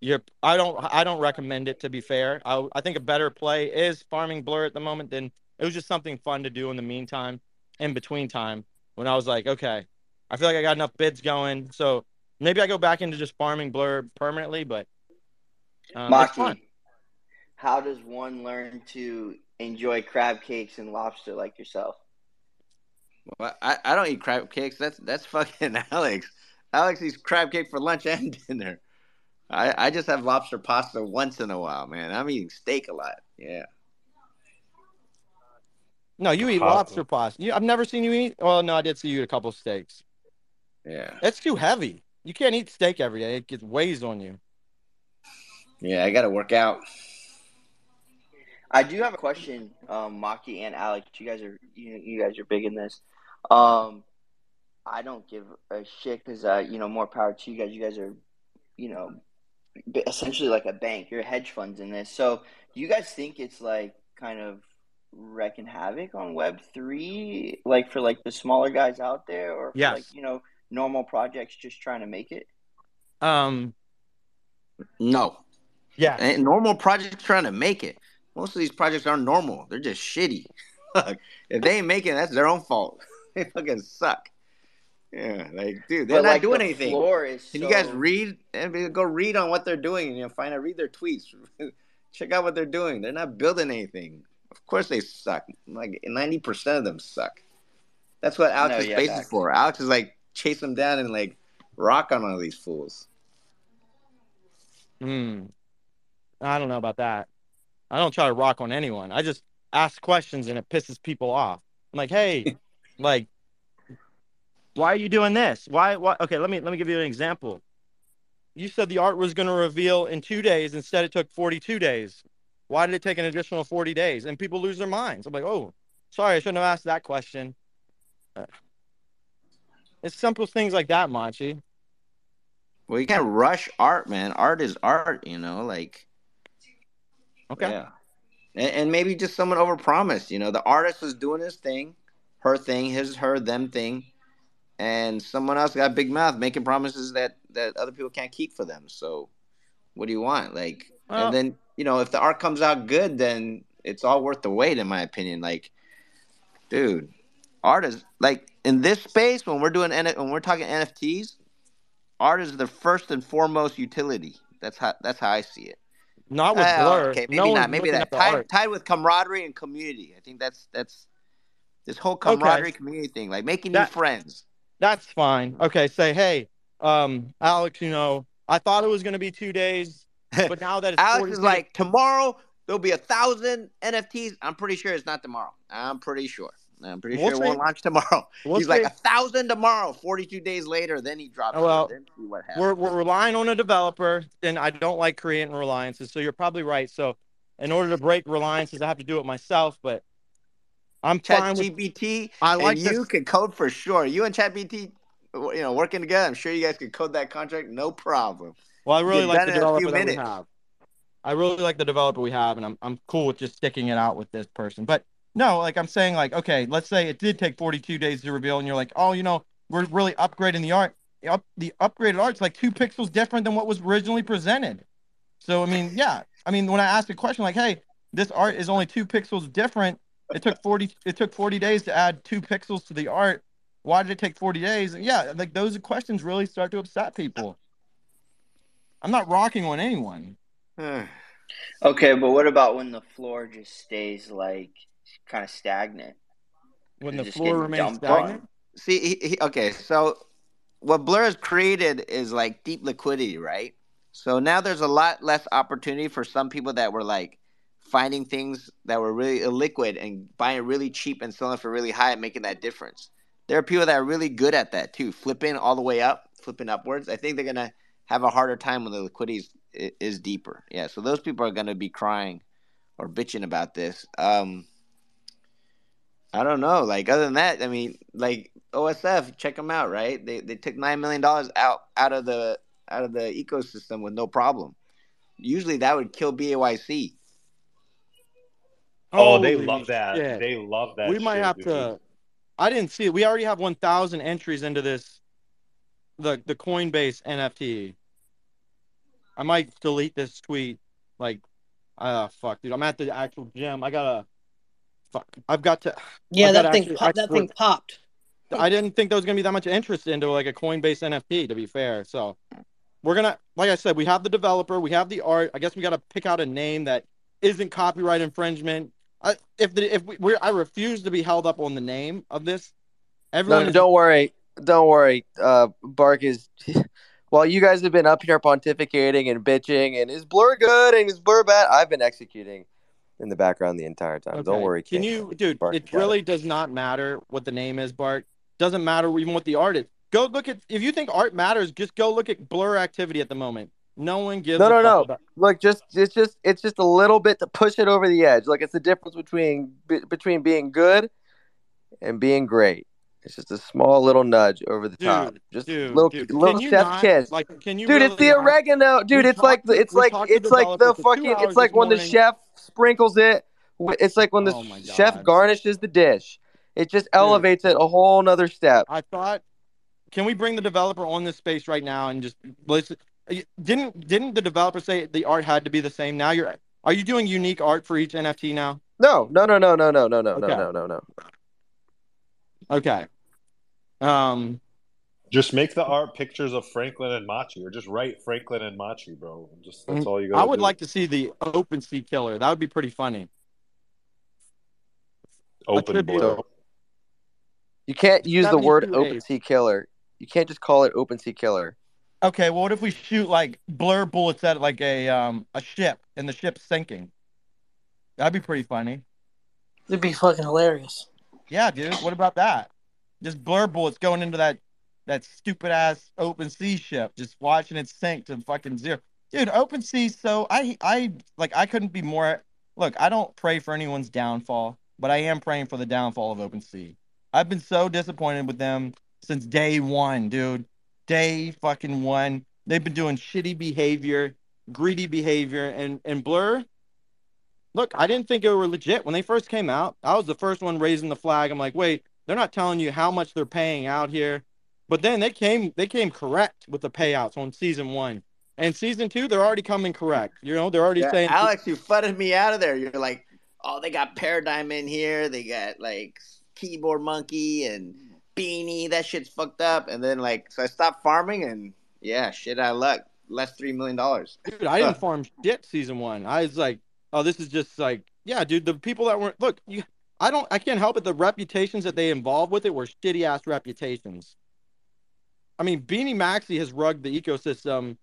You're I don't I don't recommend it to be fair. I I think a better play is farming Blur at the moment than it was just something fun to do in the meantime, in between time when I was like, okay, I feel like I got enough bids going, so maybe I go back into just farming Blur permanently, but um, it's fun. Maki, how does one learn to enjoy crab cakes and lobster like yourself? Well, I, I don't eat crab cakes. That's that's fucking Alex. Alex eats crab cake for lunch and dinner. I, I just have lobster pasta once in a while, man. I'm eating steak a lot. Yeah. No, you eat Pasta. lobster pasta. You, I've never seen you eat. Well, no, I did see you eat a couple steaks. Yeah. It's too heavy. You can't eat steak every day. It gets weighs on you. Yeah, I gotta work out. I do have a question, um, Maki and Alex. You guys are you, you guys are big in this. Um, I don't give a shit because uh, you know more power to you guys. You guys are, you know, essentially like a bank. You're hedge funds in this. So do you guys think it's like kind of wrecking havoc on Web three, like for like the smaller guys out there, or for Yes. like you know normal projects just trying to make it? Um, No. Yeah. And normal projects trying to make it. Most of these projects aren't normal. They're just shitty. Look, if they ain't making it, that's their own fault. they fucking suck. Yeah, like dude, they're But, not like, doing the anything. floor is Can you guys read and go read on what they're doing and you know, find out read their tweets. Check out what they're doing. They're not building anything. Of course they suck. Like ninety percent of them suck. That's what Alex No, is yeah, space for. Alex is like chase them down and like rock on all these fools. Hmm. I don't know about that. I don't try to rock on anyone. I just ask questions and it pisses people off. I'm like, hey, like, why are you doing this? Why? Why? Okay, let me let me give you an example. You said the art was going to reveal in two days. Instead, it took 42 days. Why did it take an additional 40 days? And people lose their minds. I'm like, oh, sorry, I shouldn't have asked that question. It's simple things like that, Machi. Well, you can't rush art, man. Art is art, you know. Like, okay, yeah, and, and maybe just someone overpromised. You know, the artist was doing his thing, her thing, his, her, them thing, and someone else got big mouth making promises that that other people can't keep for them. So, what do you want? Like, Well- and then you know, if the art comes out good, then it's all worth the wait, in my opinion. Like, dude, art is like in this space when we're doing when we're talking NFTs, art is the first and foremost utility. That's how that's how I see it. Not with Well, Blur. Okay, maybe No not. Maybe that tied, tied with camaraderie and community. I think that's that's this whole camaraderie Okay. community thing, like making That- new friends. That's fine. Okay, say, hey, um, Alex, you know, I thought it was going to be two days, but now that it's Alex 40 is like, tomorrow there'll be a thousand NFTs. I'm pretty sure it's not tomorrow. I'm pretty sure. I'm pretty We'll sure it won't launch tomorrow. We'll He's like a thousand tomorrow. Forty-two days later, then he drops. Oh, well, it. Then see what happens. we're, we're relying on a developer, and I don't like creating reliances. So you're probably right. So in order to break reliances, I have to do it myself, but I'm Chat fine with GPT. I like you can code for sure. You and Chat BT, you know, working together. I'm sure you guys could code that contract, no problem. Well, I really Get like the in a few developer that we have. I really like the developer we have, and I'm I'm cool with just sticking it out with this person. But no, like I'm saying, like okay, let's say it did take 42 days to reveal, and you're like, oh, you know, we're really upgrading the art. The, up, the upgraded art's like two pixels different than what was originally presented. So I mean, yeah, I mean, when I ask a question like, hey, this art is only two pixels different. It took 40 it took 40 days to add two pixels to the art. Why did it take 40 days? Yeah, like those questions really start to upset people. I'm not rocking on anyone. Okay, but what about when the floor just stays like kind of stagnant? When the floor remains stagnant? on? See, he, he, okay, so what Blur has created is like deep liquidity, right? So now there's a lot less opportunity for some people that were like finding things that were really illiquid and buying really cheap and selling for really high and making that difference. There are people that are really good at that too, flipping all the way up, flipping upwards. I think they're gonna have a harder time when the liquidity is, is deeper. Yeah, so those people are gonna be crying or bitching about this. Um, I don't know. Like other than that, I mean, like OSF, check them out, right? They they took nine million dollars out out of the out of the ecosystem with no problem. Usually that would kill BAYC. Oh, they Holy love that. shit. They love that. we might shit, have dude. to. I didn't see it. We already have 1,000 entries into this, the the Coinbase NFT. I might delete this tweet. Like, ah, fuck, dude. I'm at the actual gym. I gotta. Fuck. I've got to. Yeah, I've that gotta thing actually pop, that thing popped. I didn't think there was gonna be that much interest into like a Coinbase NFT. To be fair, so we're gonna, like I said, we have the developer, we have the art. I guess we got to pick out a name that isn't copyright infringement. I, if the if we, we're, I refuse to be held up on the name of this. Everyone, No, is- don't worry. Don't worry. Uh, Bart is. While you guys have been up here pontificating and bitching and is Blur good and is Blur bad, I've been executing in the background the entire time. Don't worry. Can King. you, dude? Bart, it got it. really does not matter what the name is, Bart. Doesn't matter even what the art is. Go look at if you think art matters, just go look at Blur activity at the moment. No one gives. No, a no, no. about- Look, just it's just it's just a little bit to push it over the edge. Like it's the difference between be, between being good and being great. It's just a small little nudge over the top. Just dude, little dude, little chef not, kiss. Like, can you? dude, it's the not- oregano. Dude, We it's like it's like it's like the developer for two fucking. It's like when the chef sprinkles it. It's like when the Oh chef garnishes the dish. It just elevates it a whole nother step. I thought, can we bring the developer on this space right now and just listen? Didn't didn't the developer say the art had to be the same? Now you're are you doing unique art for each NFT now? No, no, no, no, no, no, no, no, Okay. no, no, no, no. Okay. Um. Just make the art pictures of Franklin and Machi, or just write Franklin and Machi, bro. Just that's all you got. I would like to see the open sea killer. That would be pretty funny. open tribute- board. You can't use the word open A's. sea killer. You can't just call it open sea killer. Okay, well, what if we shoot like blur bullets at like a um a ship and the ship's sinking? That'd be pretty funny. It'd be fucking hilarious. Yeah, dude. What about that? Just blur bullets going into that that stupid ass open sea ship, just watching it sink to fucking zero. Dude, open sea. So I I like I couldn't be more. Look, I don't pray for anyone's downfall, but I am praying for the downfall of open sea. I've been so disappointed with them since day one, dude. Day fucking one. They've been doing shitty behavior, greedy behavior, and and blur. Look, I didn't think they were legit when they first came out. I was the first one raising the flag. I'm like, wait, they're not telling you how much they're paying out here. But then they came they came correct with the payouts on season one. And season two, they're already coming correct. You know, they're already Yeah, saying Alex, you fudded me out of there. You're like, oh, they got Paradigm in here. They got like Keyboard Monkey and Beanie. That shit's fucked up. And then like, so I stopped farming and yeah, shit I of luck. Less three million dollars. Dude, I didn't farm shit season one. I was like, oh, this is just like, yeah, dude. The people that weren't look, you, I don't, I can't help it. The reputations that they involved with it were shitty ass reputations. I mean, Beanie Maxi has rugged the ecosystem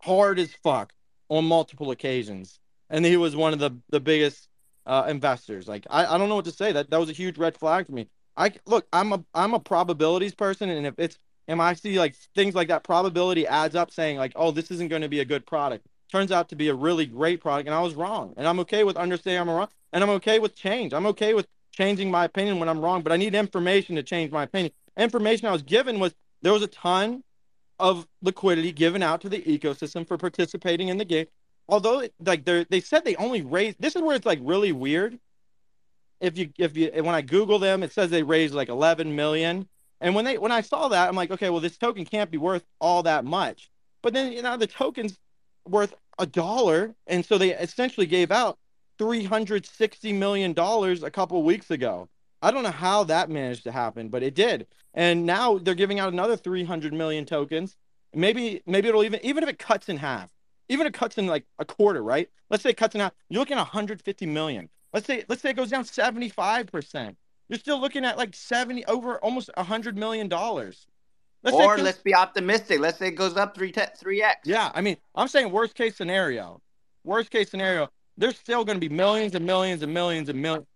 hard as fuck on multiple occasions, and he was one of the the biggest uh, investors. Like, I, I don't know what to say. That that was a huge red flag for me. I look, I'm a I'm a probabilities person, and if it's and I see like things like that probability adds up saying like, oh, this isn't going to be a good product. Turns out to be a really great product, and I was wrong. And I'm okay with understanding I'm wrong, and I'm okay with change. I'm okay with changing my opinion when I'm wrong, but I need information to change my opinion. Information I was given was there was a ton of liquidity given out to the ecosystem for participating in the game. Although like they they said they only raised this is where it's like really weird. If you if you when I Google them, it says they raised like 11 million. And when they when I saw that, I'm like, okay, well this token can't be worth all that much. But then you know the token's worth a dollar, and so they essentially gave out 360 million dollars a couple weeks ago. I don't know how that managed to happen, but it did. And now they're giving out another 300 million tokens. Maybe maybe it'll even even if it cuts in half, even if it cuts in like a quarter, right? Let's say it cuts in half. You're looking at 150 million. Let's say let's say it goes down 75 percent. You're still looking at like 70 over almost 100 million dollars. Let's or let's be optimistic. Let's say it goes up three three x. yeah, I mean, I'm saying worst case scenario. Worst case scenario, there's still going to be millions and millions and millions and millions,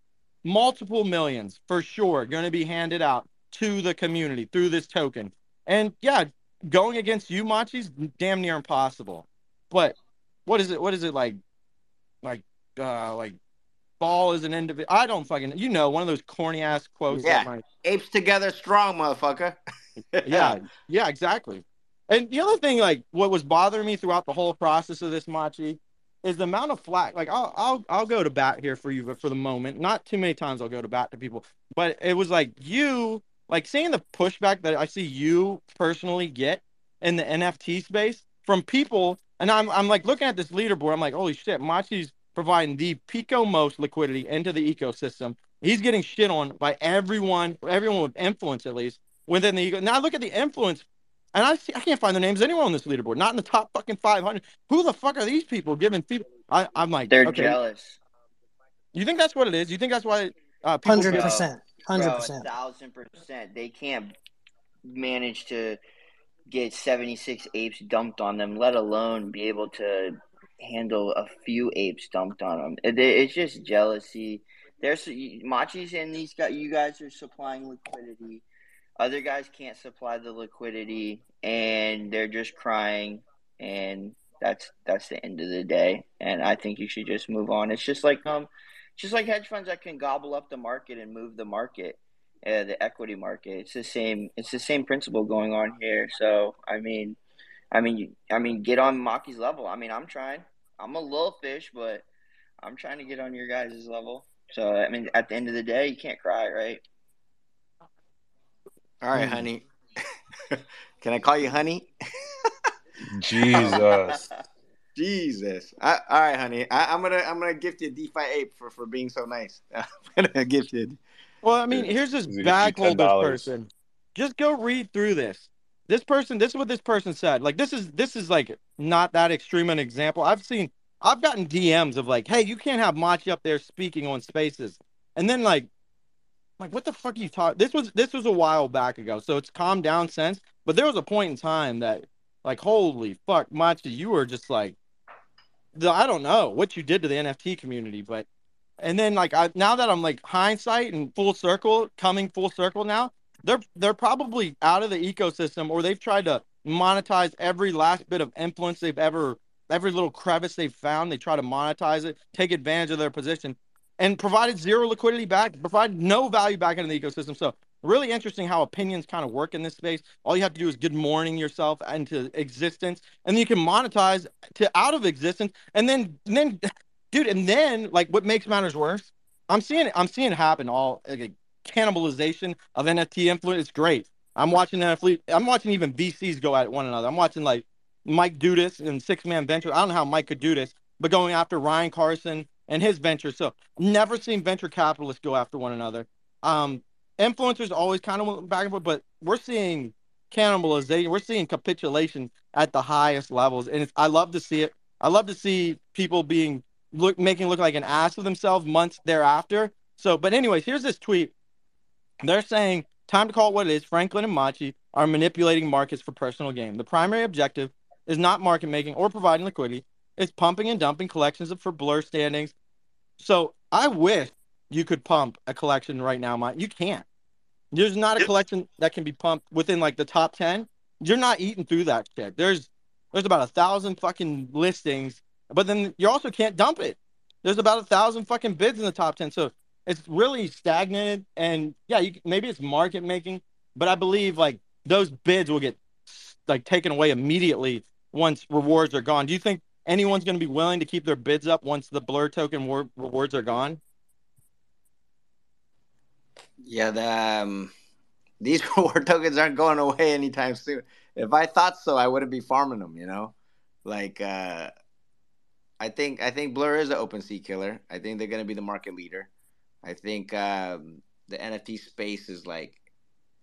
multiple millions for sure, going to be handed out to the community through this token. And yeah, going against you, Machi's damn near impossible. But what is it? What is it like? Like, uh, like ball is an individual. I don't fucking you know one of those corny ass quotes. Yeah, That my, apes together strong, motherfucker. yeah, yeah, exactly. And the other thing, like what was bothering me throughout the whole process of this machi, is the amount of flack. Like I'll I'll I'll go to bat here for you, but for the moment, not too many times I'll go to bat to people. But it was like you, like seeing the pushback that I see you personally get in the NFT space from people, and I'm I'm like looking at this leaderboard. I'm like, holy shit, Machi's providing the pico most liquidity into the ecosystem. He's getting shit on by everyone, everyone with influence at least within the ego. Now look at the influence, and I see I can't find the names anywhere on this leaderboard. Not in the top fucking 500. Who the fuck are these people giving people? I, I'm like, They're okay. jealous. You think that's what it is? You think that's why uh. Hundred percent, hundred percent, thousand percent. They can't manage to get 76 apes dumped on them, let alone be able to handle a few apes dumped on them. It- It's just jealousy. There's Machi's and these guys. You guys are supplying liquidity. Other guys can't supply the liquidity, and they're just crying. And that's that's the end of the day. And I think you should just move on. It's just like um, just like hedge funds that can gobble up the market and move the market, uh, the equity market. It's the same. It's the same principle going on here. So I mean, I mean, I mean, get on Maki's level. I mean, I'm trying. I'm a little fish, but I'm trying to get on your guys' level. So I mean, at the end of the day, you can't cry, right? All right, Hmm. honey. Can I call you honey? Jesus. Jesus. I, all right, honey. I, I'm gonna I'm gonna gift you a DeFi ape for, for being so nice. I'm gonna gift you. Well, I mean, here's this He's gonna bag give you holders $10. person. Just go read through this. This person, this is what this person said. Like this is this is like not that extreme an example. I've seen I've gotten DMs of like, hey, you can't have Machi up there speaking on spaces. And then like like what the fuck are you talking? This was this was a while back ago, so it's calmed down since. But there was a point in time that like holy fuck, Machi, you were just like I don't know what you did to the NFT community, but and then like I now that I'm like hindsight and full circle, coming full circle now, they're they're probably out of the ecosystem or they've tried to monetize every last bit of influence they've ever every little crevice they've found, they try to monetize it, take advantage of their position, and provided zero liquidity back, provided no value back into the ecosystem. So really interesting how opinions kind of work in this space. All you have to do is good morning yourself into existence, and then you can monetize to out of existence, and then and then, dude, and then like what makes matters worse, I'm seeing it. I'm seeing it happen. All like, cannibalization of NFT influence. It's great. I'm watching NFT. I'm watching even VCs go at one another. I'm watching like Mike Dudas and Sixth Man Venture. I don't know how Mike could do this, but going after Ryan Carson and his venture. So never seen venture capitalists go after one another. Um, influencers always kind of went back and forth, but we're seeing cannibalization. We're seeing capitulation at the highest levels, and I love to see it. I love to see people being look making look like an ass of themselves months thereafter. So, but anyways, here's this tweet. They're saying time to call it what it is. Franklin and Machi are manipulating markets for personal gain. The primary objective is not market making or providing liquidity. It's pumping and dumping collections of for blur standings. So I wish you could pump a collection right now, Mike. You can't. There's not a collection that can be pumped within like the top ten. You're not eating through that shit. There's there's about a thousand fucking listings, but then you also can't dump it. There's about a thousand fucking bids in the top ten. So it's really stagnant. And yeah, you, maybe it's market making, but I believe like those bids will get like taken away immediately once rewards are gone. Do you think anyone's going to be willing to keep their bids up once the blur token war- rewards are gone? Yeah, the, um, these reward tokens aren't going away anytime soon. If I thought so, I wouldn't be farming them. You know, like uh, I think I think Blur is an open sea killer. I think they're going to be the market leader. I think um, the NFT space is like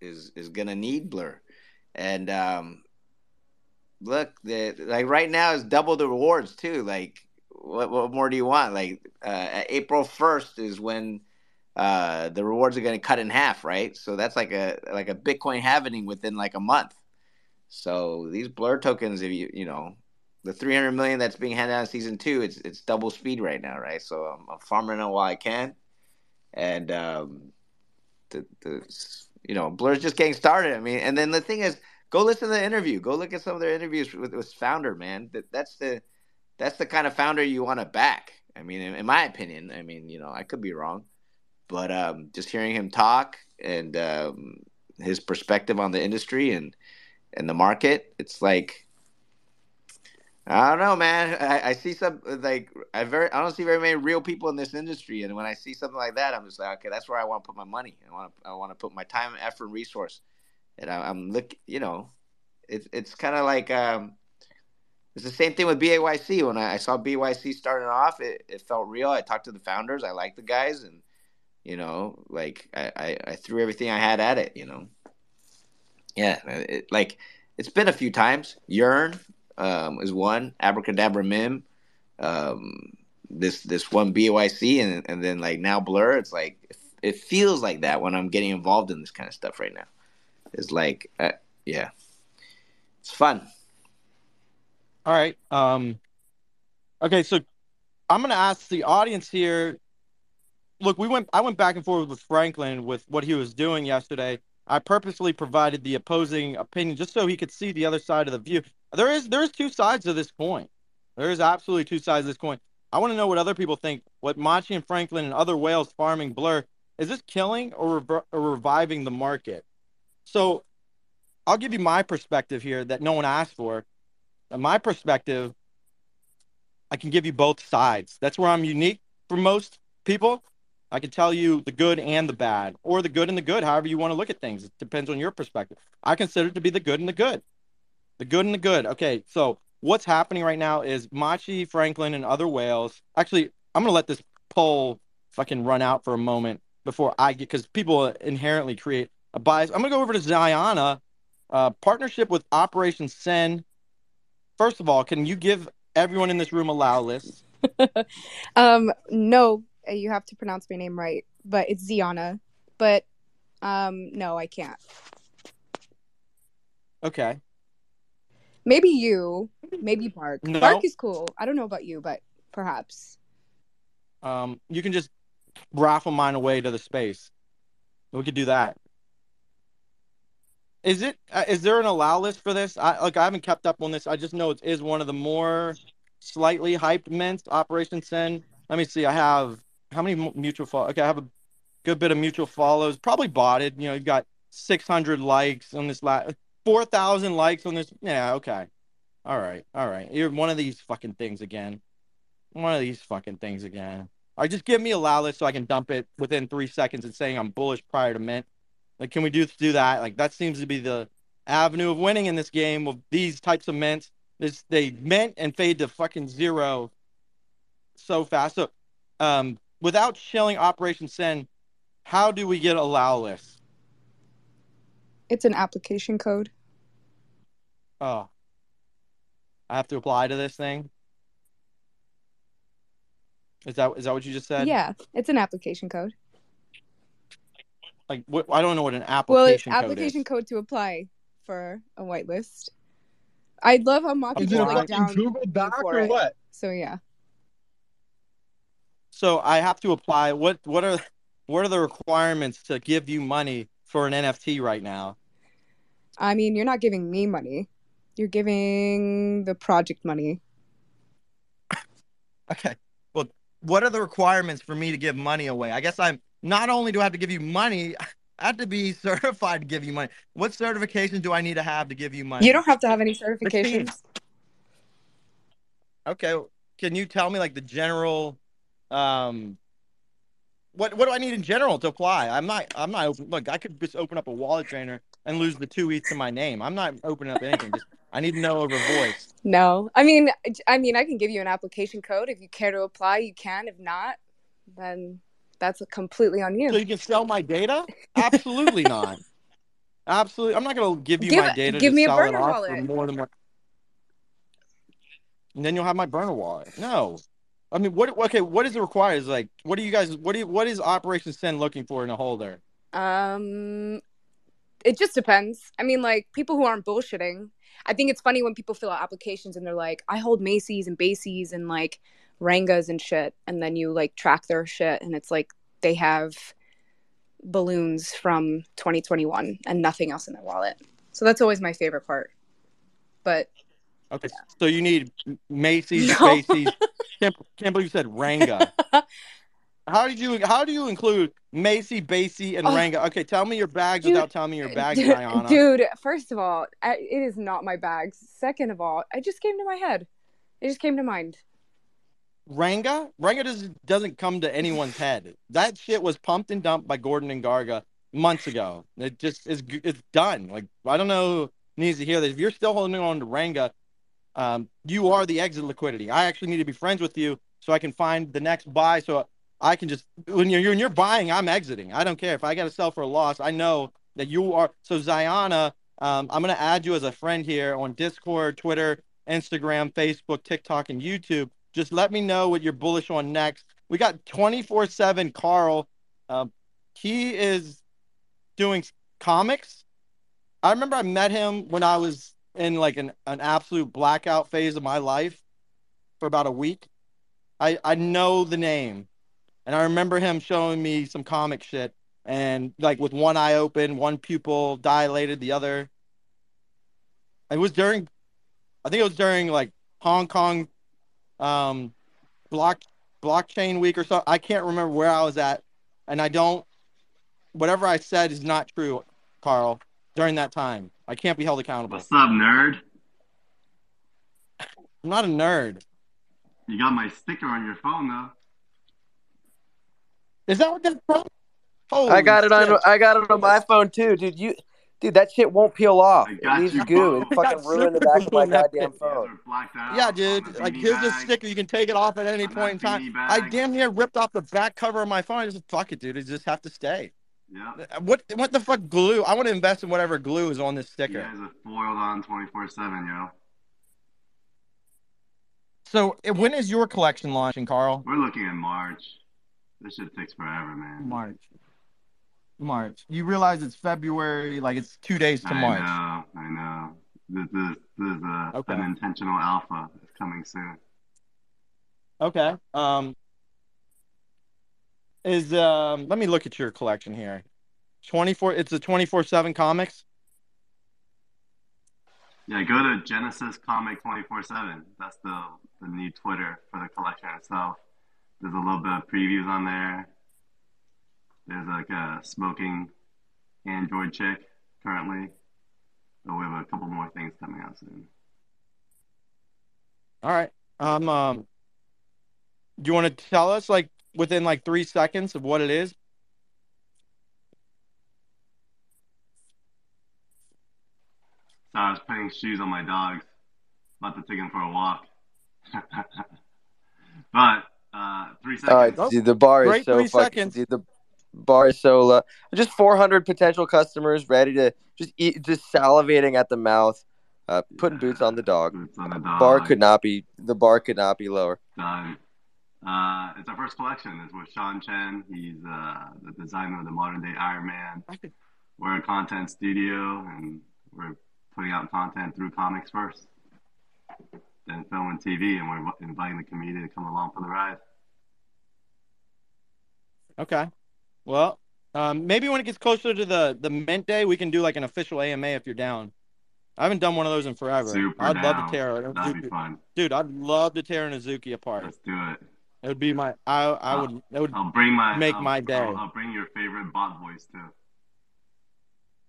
is is going to need Blur, and um, look, the like right now is double the rewards too. Like, what what more do you want? Like, uh, April first is when uh, the rewards are going to cut in half, right? So that's like a like a Bitcoin halving within like a month. So these blur tokens, if you you know the 300 million that's being handed out in season two, it's it's double speed right now, right? So I'm, I'm farming it while I can, and um, the the you know blur's just getting started. I mean, and then the thing is, go listen to the interview. Go look at some of their interviews with with founder, man. That that's the that's the kind of founder you want to back. I mean, in, in my opinion, I mean, you know, I could be wrong, but um, just hearing him talk and um, his perspective on the industry and and the market, it's like I don't know, man. I, I see some like I very I don't see very many real people in this industry, and when I see something like that, I'm just like, okay, that's where I want to put my money. I want to I want to put my time, effort, and resource. And I, I'm look, you know, it's it's kind of like um, it's the same thing with BAYC. When I, I saw BAYC starting off, it, it felt real. I talked to the founders. I liked the guys, and you know, like I, I, I threw everything I had at it. You know, yeah, it, like it's been a few times. Yearn um, is one. Abracadabra Mim. Um, this this one BYC and and then like now Blur. It's like it feels like that when I'm getting involved in this kind of stuff right now. It's like uh, yeah, it's fun. All right. Um, okay, so I'm gonna ask the audience here. Look, we went. I went back and forth with Franklin with what he was doing yesterday. I purposely provided the opposing opinion just so he could see the other side of the view. There is there is two sides of this coin. There is absolutely two sides of this coin. I want to know what other people think. What Machi and Franklin and other whales farming blur is this killing or, or reviving the market? So, I'll give you my perspective here that no one asked for. And my perspective, I can give you both sides. That's where I'm unique for most people. I can tell you the good and the bad, or the good and the good, however you want to look at things. It depends on your perspective. I consider it to be the good and the good. The good and the good. Okay, so what's happening right now is Machi, Franklin, and other whales. Actually, I'm gonna let this poll fucking run out for a moment before I get because people inherently create a bias. I'm gonna go over to Ziana, uh, partnership with Operation Send. First of all, can you give everyone in this room a allow list? um, no, you have to pronounce my name right, but it's Ziana. But um, no, I can't. Okay. Maybe you, maybe Bart. No. Mark is cool. I don't know about you, but perhaps. Um, you can just raffle mine away to the space. We could do that. Is it? Uh, is there an allow list for this? I like. I haven't kept up on this. I just know it is one of the more slightly hyped mints. Operation Send. Let me see. I have how many mutual follow? Okay, I have a good bit of mutual follows. Probably bought it. You know, you got 600 likes on this last, 4,000 likes on this. Yeah. Okay. All right. All right. You're one of these fucking things again. One of these fucking things again. All right, just give me a allow list so I can dump it within three seconds and saying I'm bullish prior to mint. Like, can we do do that? Like, that seems to be the avenue of winning in this game with these types of mints. This they mint and fade to fucking zero so fast. So, um, without shilling Operation Send, how do we get allow lists? It's an application code. Oh, I have to apply to this thing. Is that is that what you just said? Yeah, it's an application code. Like, what, I don't know what an application Well, it's application code application is. code to apply for a whitelist. I love how Maki Is just like fucking down Google Doc or it. what? So yeah, So I have to apply. What what are what are the requirements to give you money for an NFT right now? I mean, you're not giving me money. You're giving the project money. Okay. Well, what are the requirements for me to give money away? I guess I'm not only do I have to give you money, I have to be certified to give you money. What certification do I need to have to give you money? You don't have to have any certifications. Okay. Can you tell me like the general um what what do I need in general to apply? I'm not I'm not open look, I could just open up a wallet drainer and lose the two ETH to my name. I'm not opening up anything. Just I need to know over voice. No, I mean, I mean, I can give you an application code if you care to apply. You can. If not, then that's completely on you. So you can sell my data? Absolutely not. Absolutely. I'm not gonna give you Give- my data give to me a sell it burner off for more than what and then you'll have my burner wallet. No. I mean what okay, what is it required? Is like what do you guys what do you, what is Operation Send looking for in a holder? Um, it just depends. I mean, like people who aren't bullshitting. I think it's funny when people fill out applications and they're like, "I hold Macy's and Bases and like Rangas and shit," and then you like track their shit, and it's like they have balloons from 2021 and nothing else in their wallet. So that's always my favorite part. But Okay. So you need Macy's, No. Macy's, Can't, can't believe you said Ranga. how did you how do you include Macy, Basie, and Oh. Ranga? Okay, tell me your bags Dude, without telling me your bags, Dude, Diana. dude, first of all, I, it is not my bags. Second of all, it just came to my head. It just came to mind. Ranga? Ranga does, doesn't come to anyone's head. That shit was pumped and dumped by Gordon and Garga months ago. It just is it's done. Like I don't know who needs to hear this. If you're still holding on to Ranga, um, you are the exit liquidity. I actually need to be friends with you so I can find the next buy. So I can just when you're when you're buying, I'm exiting. I don't care if I got to sell for a loss. I know that you are. So Ziana, um, I'm gonna add you as a friend here on Discord, Twitter, Instagram, Facebook, TikTok, and YouTube. Just let me know what you're bullish on next. We got 24 7 Carl. Um, he is doing comics. I remember I met him when I was in like an, an absolute blackout phase of my life for about a week. I, I know the name. And I remember him showing me some comic shit and like with one eye open, one pupil dilated, the other. It was during, I think it was during like Hong Kong um, block blockchain week or so. I can't remember where I was at, and I don't. Whatever I said is not true, Carl. During that time, I can't be held accountable. What's up, nerd? I'm not a nerd. You got my sticker on your phone though. Is that what that's from? Holy I got it on. I got it on my phone too, dude. You, dude, that shit won't peel off. It got leaves you, goo. It fucking ruined the back of my goddamn phone. Yeah, dude. Like here's a sticker. You can take it off at any point in time. I damn near ripped off the back cover of my phone. I just fuck it, dude. It just have to stay. Yeah. What what the fuck glue? I want to invest in whatever glue is on this You sticker. guys are foiled on 24 7, yo. So eh, when is your collection launching, Carl? We're looking at March. This shit takes forever, man. March. March. You realize it's February, like it's two days to I March. know, I know. This is this is a, Okay. an intentional alpha. It's coming soon. Okay. Um is um let me look at your collection here. 24 it's a 24/7 comics. Yeah, go to Genesis Comic 24 7. That's the, the new Twitter for the collection itself. There's a little bit of previews on there. There's like a smoking Android chick currently. But we have a couple more things coming out soon. All right. Um um do you want to tell us like within like 3 seconds of what it is? So I was putting shoes on my dogs, about to take them for a walk. but uh, three seconds. All right, dude, the bar is Great so fucking. Dude, the bar is so low. Just 400 potential customers ready to just eat, just salivating at the mouth, uh, putting boots on the dog. on the Bar could not be. The bar could not be lower. Done. Uh, it's our first collection. It's with Sean Chen. He's uh, the designer of the modern day Iron Man. We're a content studio, and we're putting out content through comics first, then film and TV, and we're inviting the community to come along for the ride. Okay. Well, um, maybe when it gets closer to the the mint day, we can do like an official AMA if you're down. I haven't done one of those in forever. Super I'd love to tear an That'd be Azuki- fun. Dude, I'd love to tear an Azuki apart. Let's do it. It would be my I I would it would I'll bring my make I'll- my day. I'll, I'll bring your favorite bot voice too.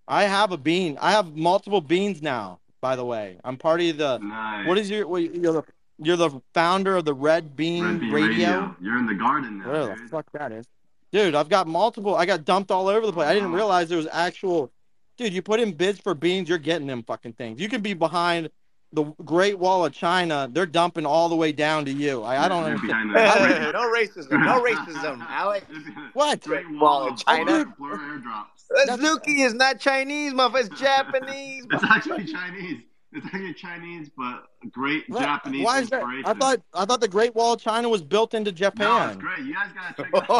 I have a bean. I have multiple beans now. By the way, I'm part of the. Nice. What is your? What, you're the you're the founder of the Red Bean, Red Bean Radio. Radio. You're in the garden now, Whatever the fuck that is, dude. I've got multiple. I got dumped all over the place. I didn't realize there was actual. Dude, you put in bids for beans, you're getting them fucking things. You can be behind the Great Wall of China. They're dumping all the way down to you. I, I don't You're understand. behind the- no racism. No racism. Alex. What? Great Wall of oh, China. Blur airdrops. Azuki is not Chinese, motherfucker. It's Japanese. It's actually Chinese. It's actually Chinese, but great What? Japanese Why is that? I thought I thought the Great Wall of China was built into Japan. No, it's Japan. great. You guys gotta check that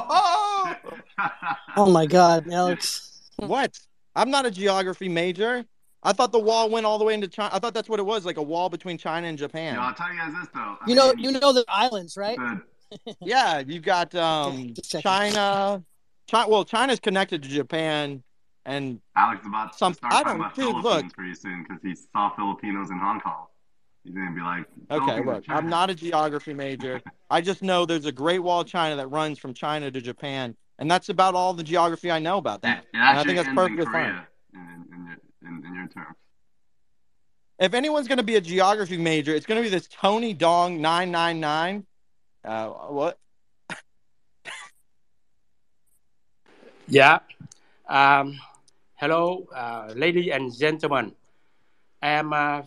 out. Oh my God, Alex. what? I'm not a geography major. I thought the wall went all the way into China. I thought that's what it was, like a wall between China and Japan. Yo, I'll tell you guys this though. I You know, you know the islands, right? the- yeah, you've got um China. China. Well, China's connected to Japan, and Alex is about to Some- start I talking don't- about dude, Philippines look. pretty soon because he saw Filipinos in Hong Kong. He's gonna be like, Okay, look, I'm not a geography major. I just know there's a Great Wall of China that runs from China to Japan, and that's about all the geography I know about that. It And I think that's ends in perfectly fine. In, in, your, in, in your terms. If anyone's going to be a geography major, it's going to be this Tony Dong 999. Uh, what? Yeah. Um, hello, uh, ladies and gentlemen. I'm, uh,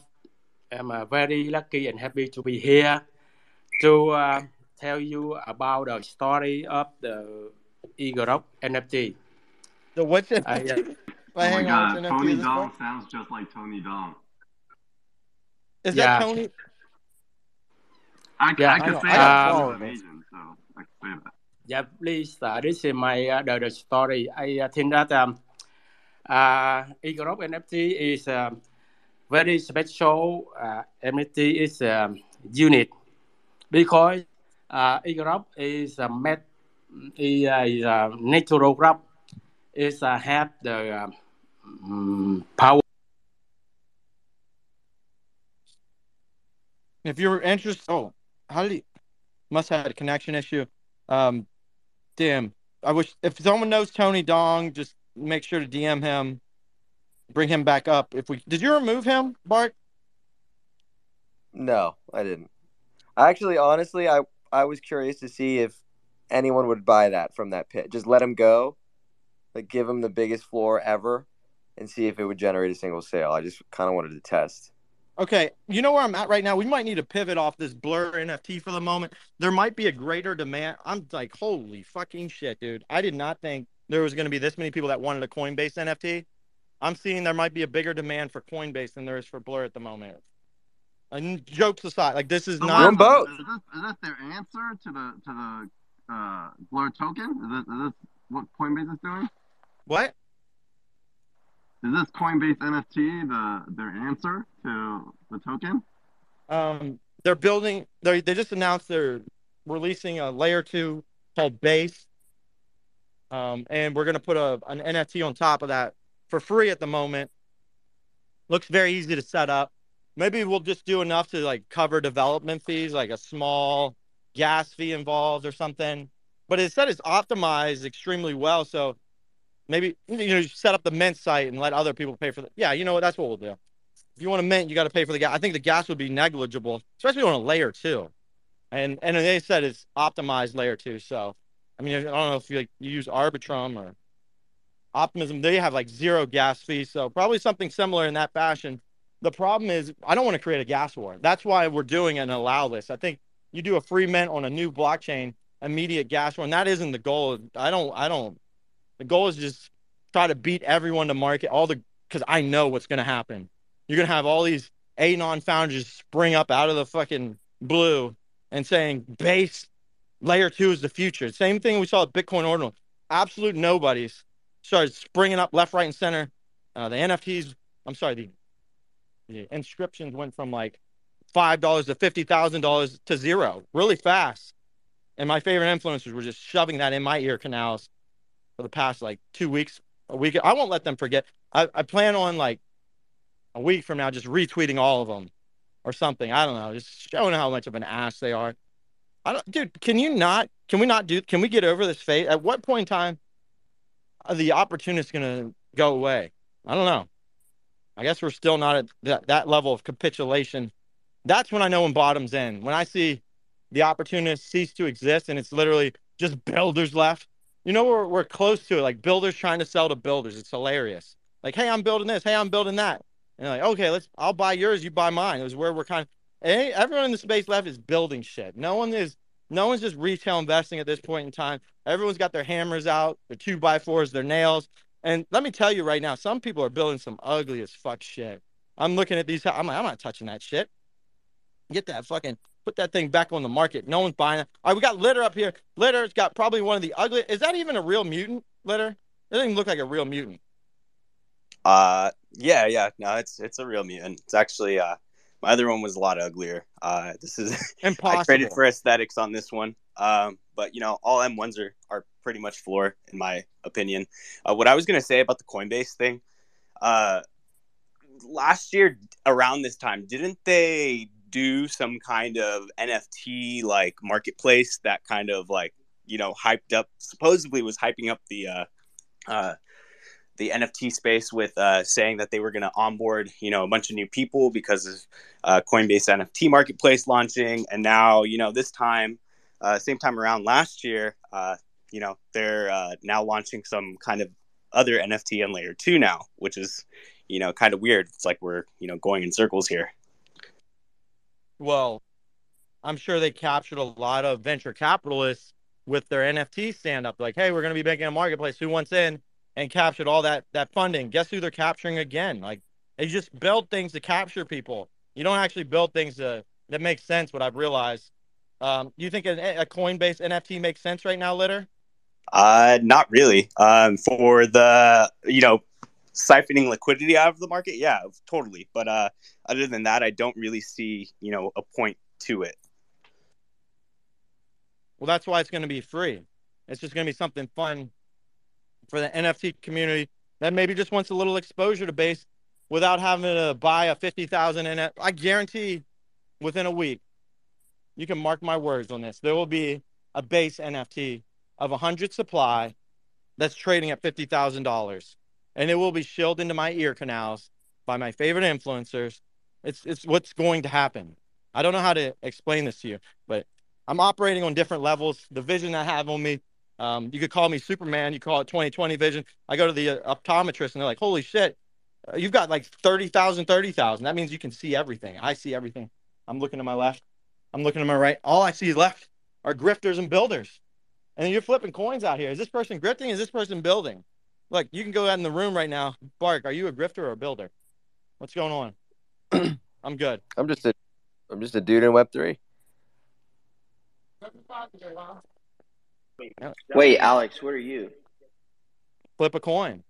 I'm uh, very lucky and happy to be here to uh, tell you about the story of the Eagle NFT. The what's it? I, uh, Oh my hang on, god, what's NFT Tony Dong sounds just like Tony Dong. Is Yeah. that Tony? I, I Yeah, can say that um, I'm. Asian, so I can say that. Yeah, please. Uh, this is my uh, the, the story. I uh, think that um, uh, Eagle NFT is um, very special. Uh, NFT is um, unique because uh, Eagle is a met is uh, uh, natural graph. Is uh, have the um, mm, power. If you're interested, oh, he? Must have a connection issue. Um, damn. I wish if someone knows Tony Dong, just make sure to DM him, bring him back up. If we did you remove him, Bart? No, I didn't. I actually, honestly, I I was curious to see if anyone would buy that from that pit. Just let him go, like give him the biggest floor ever, and see if it would generate a single sale. I just kind of wanted to test. Okay, you know where I'm at right now. We might need to pivot off this blur NFT for the moment. There might be a greater demand. I'm like, holy fucking shit, dude. I did not think there was going to be this many people that wanted a Coinbase NFT. I'm seeing there might be a bigger demand for Coinbase than there is for Blur at the moment. And jokes aside, like this is So not. what is, this, is this is this their answer to the to the uh, Blur token? Is this, is this what Coinbase is doing? What? Is this Coinbase NFT the their answer to the token? Um, they're building. They they just announced they're releasing a layer two called Base. Um, and we're gonna put a an NFT on top of that for free at the moment. Looks very easy to set up. Maybe we'll just do enough to like cover development fees, like a small gas fee involved or something. But it said it's optimized extremely well, so maybe you know set up the mint site and let other people pay for the. Yeah, you know what? That's what we'll do. If you want to mint, you got to pay for the gas. I think the gas would be negligible, especially on a layer two. And and they said it's optimized layer two. So, I mean, I don't know if you, like, you use Arbitrum or Optimism. They have like zero gas fees, so probably something similar in that fashion. The problem is, I don't want to create a gas war. That's why we're doing an allow list. I think you do a free mint on a new blockchain, immediate gas war, and that isn't the goal. I don't. I don't. The goal is just try to beat everyone to market all the because I know what's going to happen. You're going to have all these anon founders spring up out of the fucking blue and saying base layer two is the future. Same thing we saw at Bitcoin Ordinal. Absolute nobodies started springing up left, right, and center. Uh, the NFTs, I'm sorry, the, the inscriptions went from like five dollars to fifty thousand dollars to zero really fast. And my favorite influencers were just shoving that in my ear canals for the past like two weeks, a week. I won't let them forget. I, I plan on like a week from now just retweeting all of them or something. I don't know, just showing how much of an ass they are. I don't, dude. Can you not? Can we not do? Can we get over this phase? At what point in time are the opportunists going to go away? I don't know. I guess we're still not at that, that level of capitulation. That's when I know when bottom's in. When I see the opportunists cease to exist and it's literally just builders left. You know, we're, we're close to it. Like builders trying to sell to builders. It's hilarious. Like, hey, I'm building this. Hey, I'm building that. And like, okay, let's. I'll buy yours. You buy mine. It was where we're kind of. Everyone in the space left is building shit. No one is. No one's just retail investing at this point in time. Everyone's got their hammers out, their two by fours, their nails. And let me tell you right now, some people are building some ugly as fuck shit. I'm looking at these. I'm like, I'm not touching that shit. Get that fucking put that thing back on the market. No one's buying it. All right, we got litter up here. Litter's got probably one of the ugly. Is that even a real mutant litter? It doesn't even look like a real mutant. Uh, yeah, yeah. No, it's it's a real mutant. It's actually uh, my other one was a lot uglier. Uh, this is I traded for aesthetics on this one. Um, but you know, all M ones are are pretty much floor in my opinion. Uh, what I was gonna say about the Coinbase thing, uh, last year around this time, didn't they do some kind of NFT like marketplace that kind of like you know hyped up supposedly was hyping up the uh, uh, the NFT space with uh, saying that they were going to onboard you know a bunch of new people because of uh, Coinbase NFT marketplace launching, and now you know this time uh, same time around last year, uh, you know they're uh, now launching some kind of other NFT on layer two now, which is you know kind of weird. It's like we're you know going in circles here. Well, I'm sure they captured a lot of venture capitalists with their NFT stand up. Like, hey, we're going to be making a marketplace. Who wants in? And captured all that that funding. Guess who they're capturing again? Like, they just build things to capture people. You don't actually build things to, that make sense. What I've realized. Um, you think a, a Coinbase NFT makes sense right now, Litter? Uh, not really. Um, for the you know siphoning liquidity out of the market, yeah, totally. But uh, other than that, I don't really see you know a point to it. Well, that's why it's going to be free. It's just going to be something fun for the NFT community that maybe just wants a little exposure to base without having to buy a 50,000 NFT. I guarantee within a week, you can mark my words on this. There will be a base NFT of 100 supply that's trading at $50,000 and it will be shilled into my ear canals by my favorite influencers. It's it's what's going to happen. I don't know how to explain this to you, but I'm operating on different levels. The vision I have on me, um, you could call me Superman. You call it 2020 vision. I go to the uh, optometrist and they're like, "Holy shit, uh, you've got like 30,000, 30,000. That means you can see everything. I see everything. I'm looking to my left. I'm looking to my right. All I see left are grifters and builders. And you're flipping coins out here. Is this person grifting? Is this person building? Look, you can go out in the room right now. Bart, are you a grifter or a builder? What's going on? I'm good. I'm just a, I'm just a dude in Web three. Wait, Alex, what are you? Flip a coin.